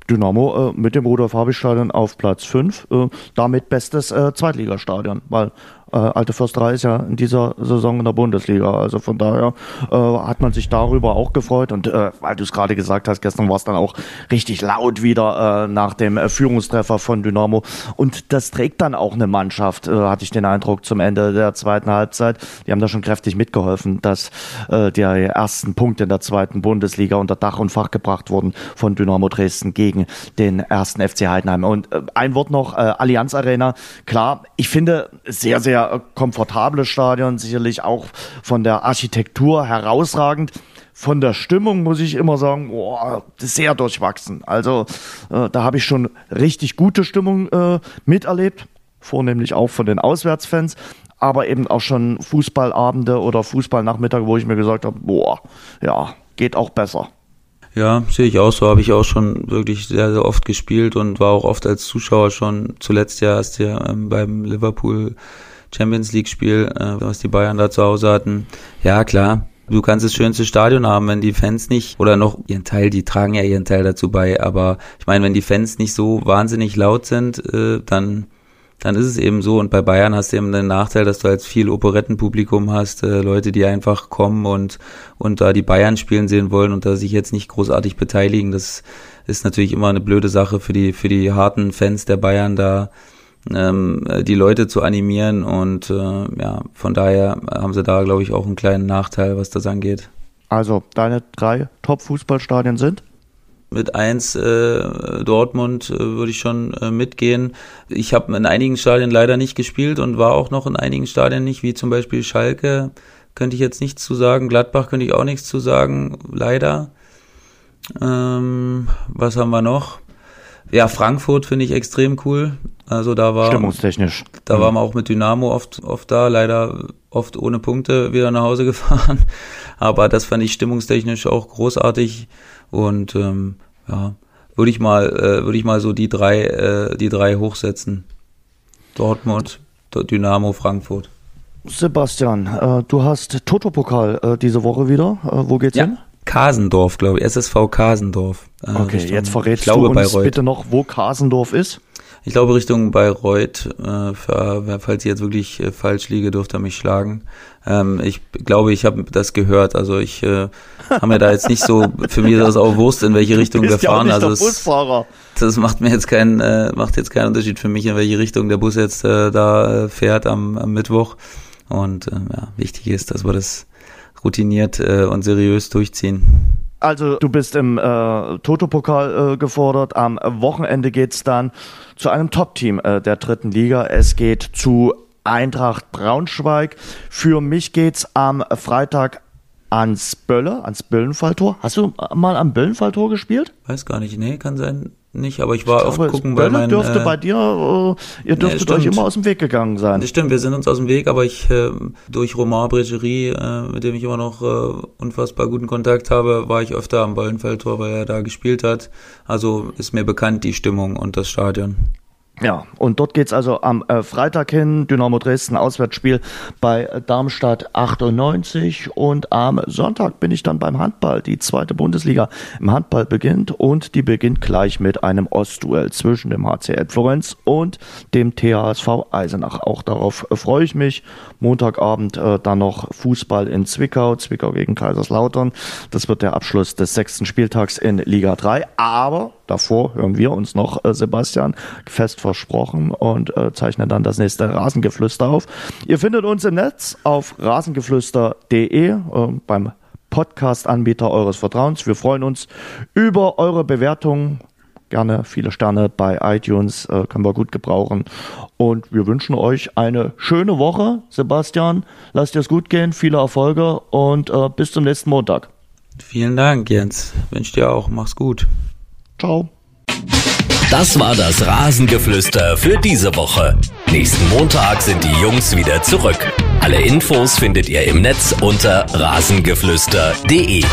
B: Dynamo äh, mit dem Rudolf-Habich-Stadion auf Platz 5, äh, damit bestes äh, Zweitligastadion, weil äh, Alte Försterei ist ja in dieser Saison in der Bundesliga. Also von daher äh, hat man sich darüber auch gefreut. Und äh, weil du es gerade gesagt hast, gestern war es dann auch richtig laut wieder äh, nach dem äh, Führungstreffer von Dynamo. Und das trägt dann auch eine Mannschaft, äh, hatte ich den Eindruck, zum Ende der zweiten Halbzeit. Die haben da schon kräftig mitgeholfen, dass äh, die ersten Punkte in der zweiten Bundesliga unter Dach und Fach gebracht wurden von Dynamo Dresden gegen den ersten FC Heidenheim. Und äh, ein Wort noch, äh, Allianz Arena. Klar, ich finde sehr, sehr sehr komfortables Stadion, sicherlich auch von der Architektur herausragend. Von der Stimmung muss ich immer sagen, boah, sehr durchwachsen. Also äh, da habe ich schon richtig gute Stimmung äh, miterlebt, vornehmlich auch von den Auswärtsfans, aber eben auch schon Fußballabende oder Fußballnachmittage, wo ich mir gesagt habe, boah, ja, geht auch besser.
C: Ja, sehe ich auch so. Habe ich auch schon wirklich sehr, sehr oft gespielt und war auch oft als Zuschauer schon. Zuletzt ja erst ja ähm, beim Liverpool Champions League Spiel, äh, was die Bayern da zu Hause hatten. Ja, klar. Du kannst das schönste Stadion haben, wenn die Fans nicht, oder noch ihren Teil, die tragen ja ihren Teil dazu bei, aber ich meine, wenn die Fans nicht so wahnsinnig laut sind, äh, dann dann ist es eben so. Und bei Bayern hast du eben den Nachteil, dass du halt viel Operettenpublikum hast, äh, Leute, die einfach kommen und, und da die Bayern spielen sehen wollen und da sich jetzt nicht großartig beteiligen. Das ist natürlich immer eine blöde Sache für die, für die harten Fans der Bayern da ähm, die Leute zu animieren und äh, ja, von daher haben sie da, glaube ich, auch einen kleinen Nachteil, was das angeht.
B: Also deine drei Top-Fußballstadien sind?
C: mit eins äh, Dortmund äh, würde ich schon äh, mitgehen. Ich habe in einigen Stadien leider nicht gespielt und war auch noch in einigen Stadien nicht, wie zum Beispiel Schalke. Könnte ich jetzt nichts zu sagen. Gladbach könnte ich auch nichts zu sagen, leider. Ähm, was haben wir noch? Ja, Frankfurt finde ich extrem cool. Also da war
B: stimmungstechnisch.
C: Da mhm. waren wir auch mit Dynamo oft oft da, leider oft ohne Punkte wieder nach Hause gefahren. Aber das fand ich stimmungstechnisch auch großartig. Und ähm, ja, würde ich mal, äh, würde ich mal so die drei, äh, die drei hochsetzen. Dortmund, Dynamo, Frankfurt.
B: Sebastian, äh, du hast Toto-Pokal äh, diese Woche wieder. Äh, wo geht's
C: ja.
B: hin?
C: Kasendorf, glaube ich. SSV Kasendorf.
B: Äh, okay, Richtung, jetzt verrätst glaube, du uns bitte noch, wo Kasendorf ist.
C: Ich glaube Richtung Bayreuth. Äh, für, falls ich jetzt wirklich äh, falsch liege, dürfte er mich schlagen. Ähm, ich glaube, ich habe das gehört. Also ich äh, habe mir da jetzt nicht so, für mich ist das auch Wurst, in welche Richtung wir fahren.
B: Ja
C: also
B: das,
C: das macht mir jetzt keinen, äh, macht jetzt keinen Unterschied für mich, in welche Richtung der Bus jetzt äh, da äh, fährt am, am Mittwoch. Und äh, ja, wichtig ist, dass wir das routiniert äh, und seriös durchziehen.
B: Also du bist im äh, Toto-Pokal äh, gefordert. Am Wochenende geht's dann zu einem Top-Team äh, der dritten Liga. Es geht zu Eintracht Braunschweig. Für mich geht's am Freitag ans Bölle, ans Böllenfalltor. Hast du mal am Böllenfalltor gespielt?
C: Weiß gar nicht, nee, kann sein nicht, aber ich war ich oft gucken
B: bei meinen... dürfte äh, bei dir, äh, ihr dürftet nee, euch immer aus dem Weg gegangen sein.
C: Das stimmt, wir sind uns aus dem Weg, aber ich äh, durch Romain Bregerie, äh, mit dem ich immer noch äh, unfassbar guten Kontakt habe, war ich öfter am Böllenfeldtor, weil er da gespielt hat. Also ist mir bekannt die Stimmung und das Stadion.
B: Ja, und dort geht's also am äh, Freitag hin, Dynamo Dresden Auswärtsspiel bei Darmstadt 98 und am Sonntag bin ich dann beim Handball. Die zweite Bundesliga im Handball beginnt und die beginnt gleich mit einem Ostduell zwischen dem HCL Florenz und dem THSV Eisenach. Auch darauf äh, freue ich mich. Montagabend äh, dann noch Fußball in Zwickau, Zwickau gegen Kaiserslautern. Das wird der Abschluss des sechsten Spieltags in Liga 3, aber davor hören wir uns noch, äh, Sebastian, fest versprochen und äh, zeichnen dann das nächste Rasengeflüster auf. Ihr findet uns im Netz auf rasengeflüster.de äh, beim Podcast-Anbieter eures Vertrauens. Wir freuen uns über eure Bewertungen. Gerne viele Sterne bei iTunes äh, können wir gut gebrauchen. Und wir wünschen euch eine schöne Woche. Sebastian, lasst es gut gehen, viele Erfolge und äh, bis zum nächsten Montag.
C: Vielen Dank, Jens. Wünsche dir auch. Mach's gut.
B: Ciao.
A: Das war das Rasengeflüster für diese Woche. Nächsten Montag sind die Jungs wieder zurück. Alle Infos findet ihr im Netz unter rasengeflüster.de.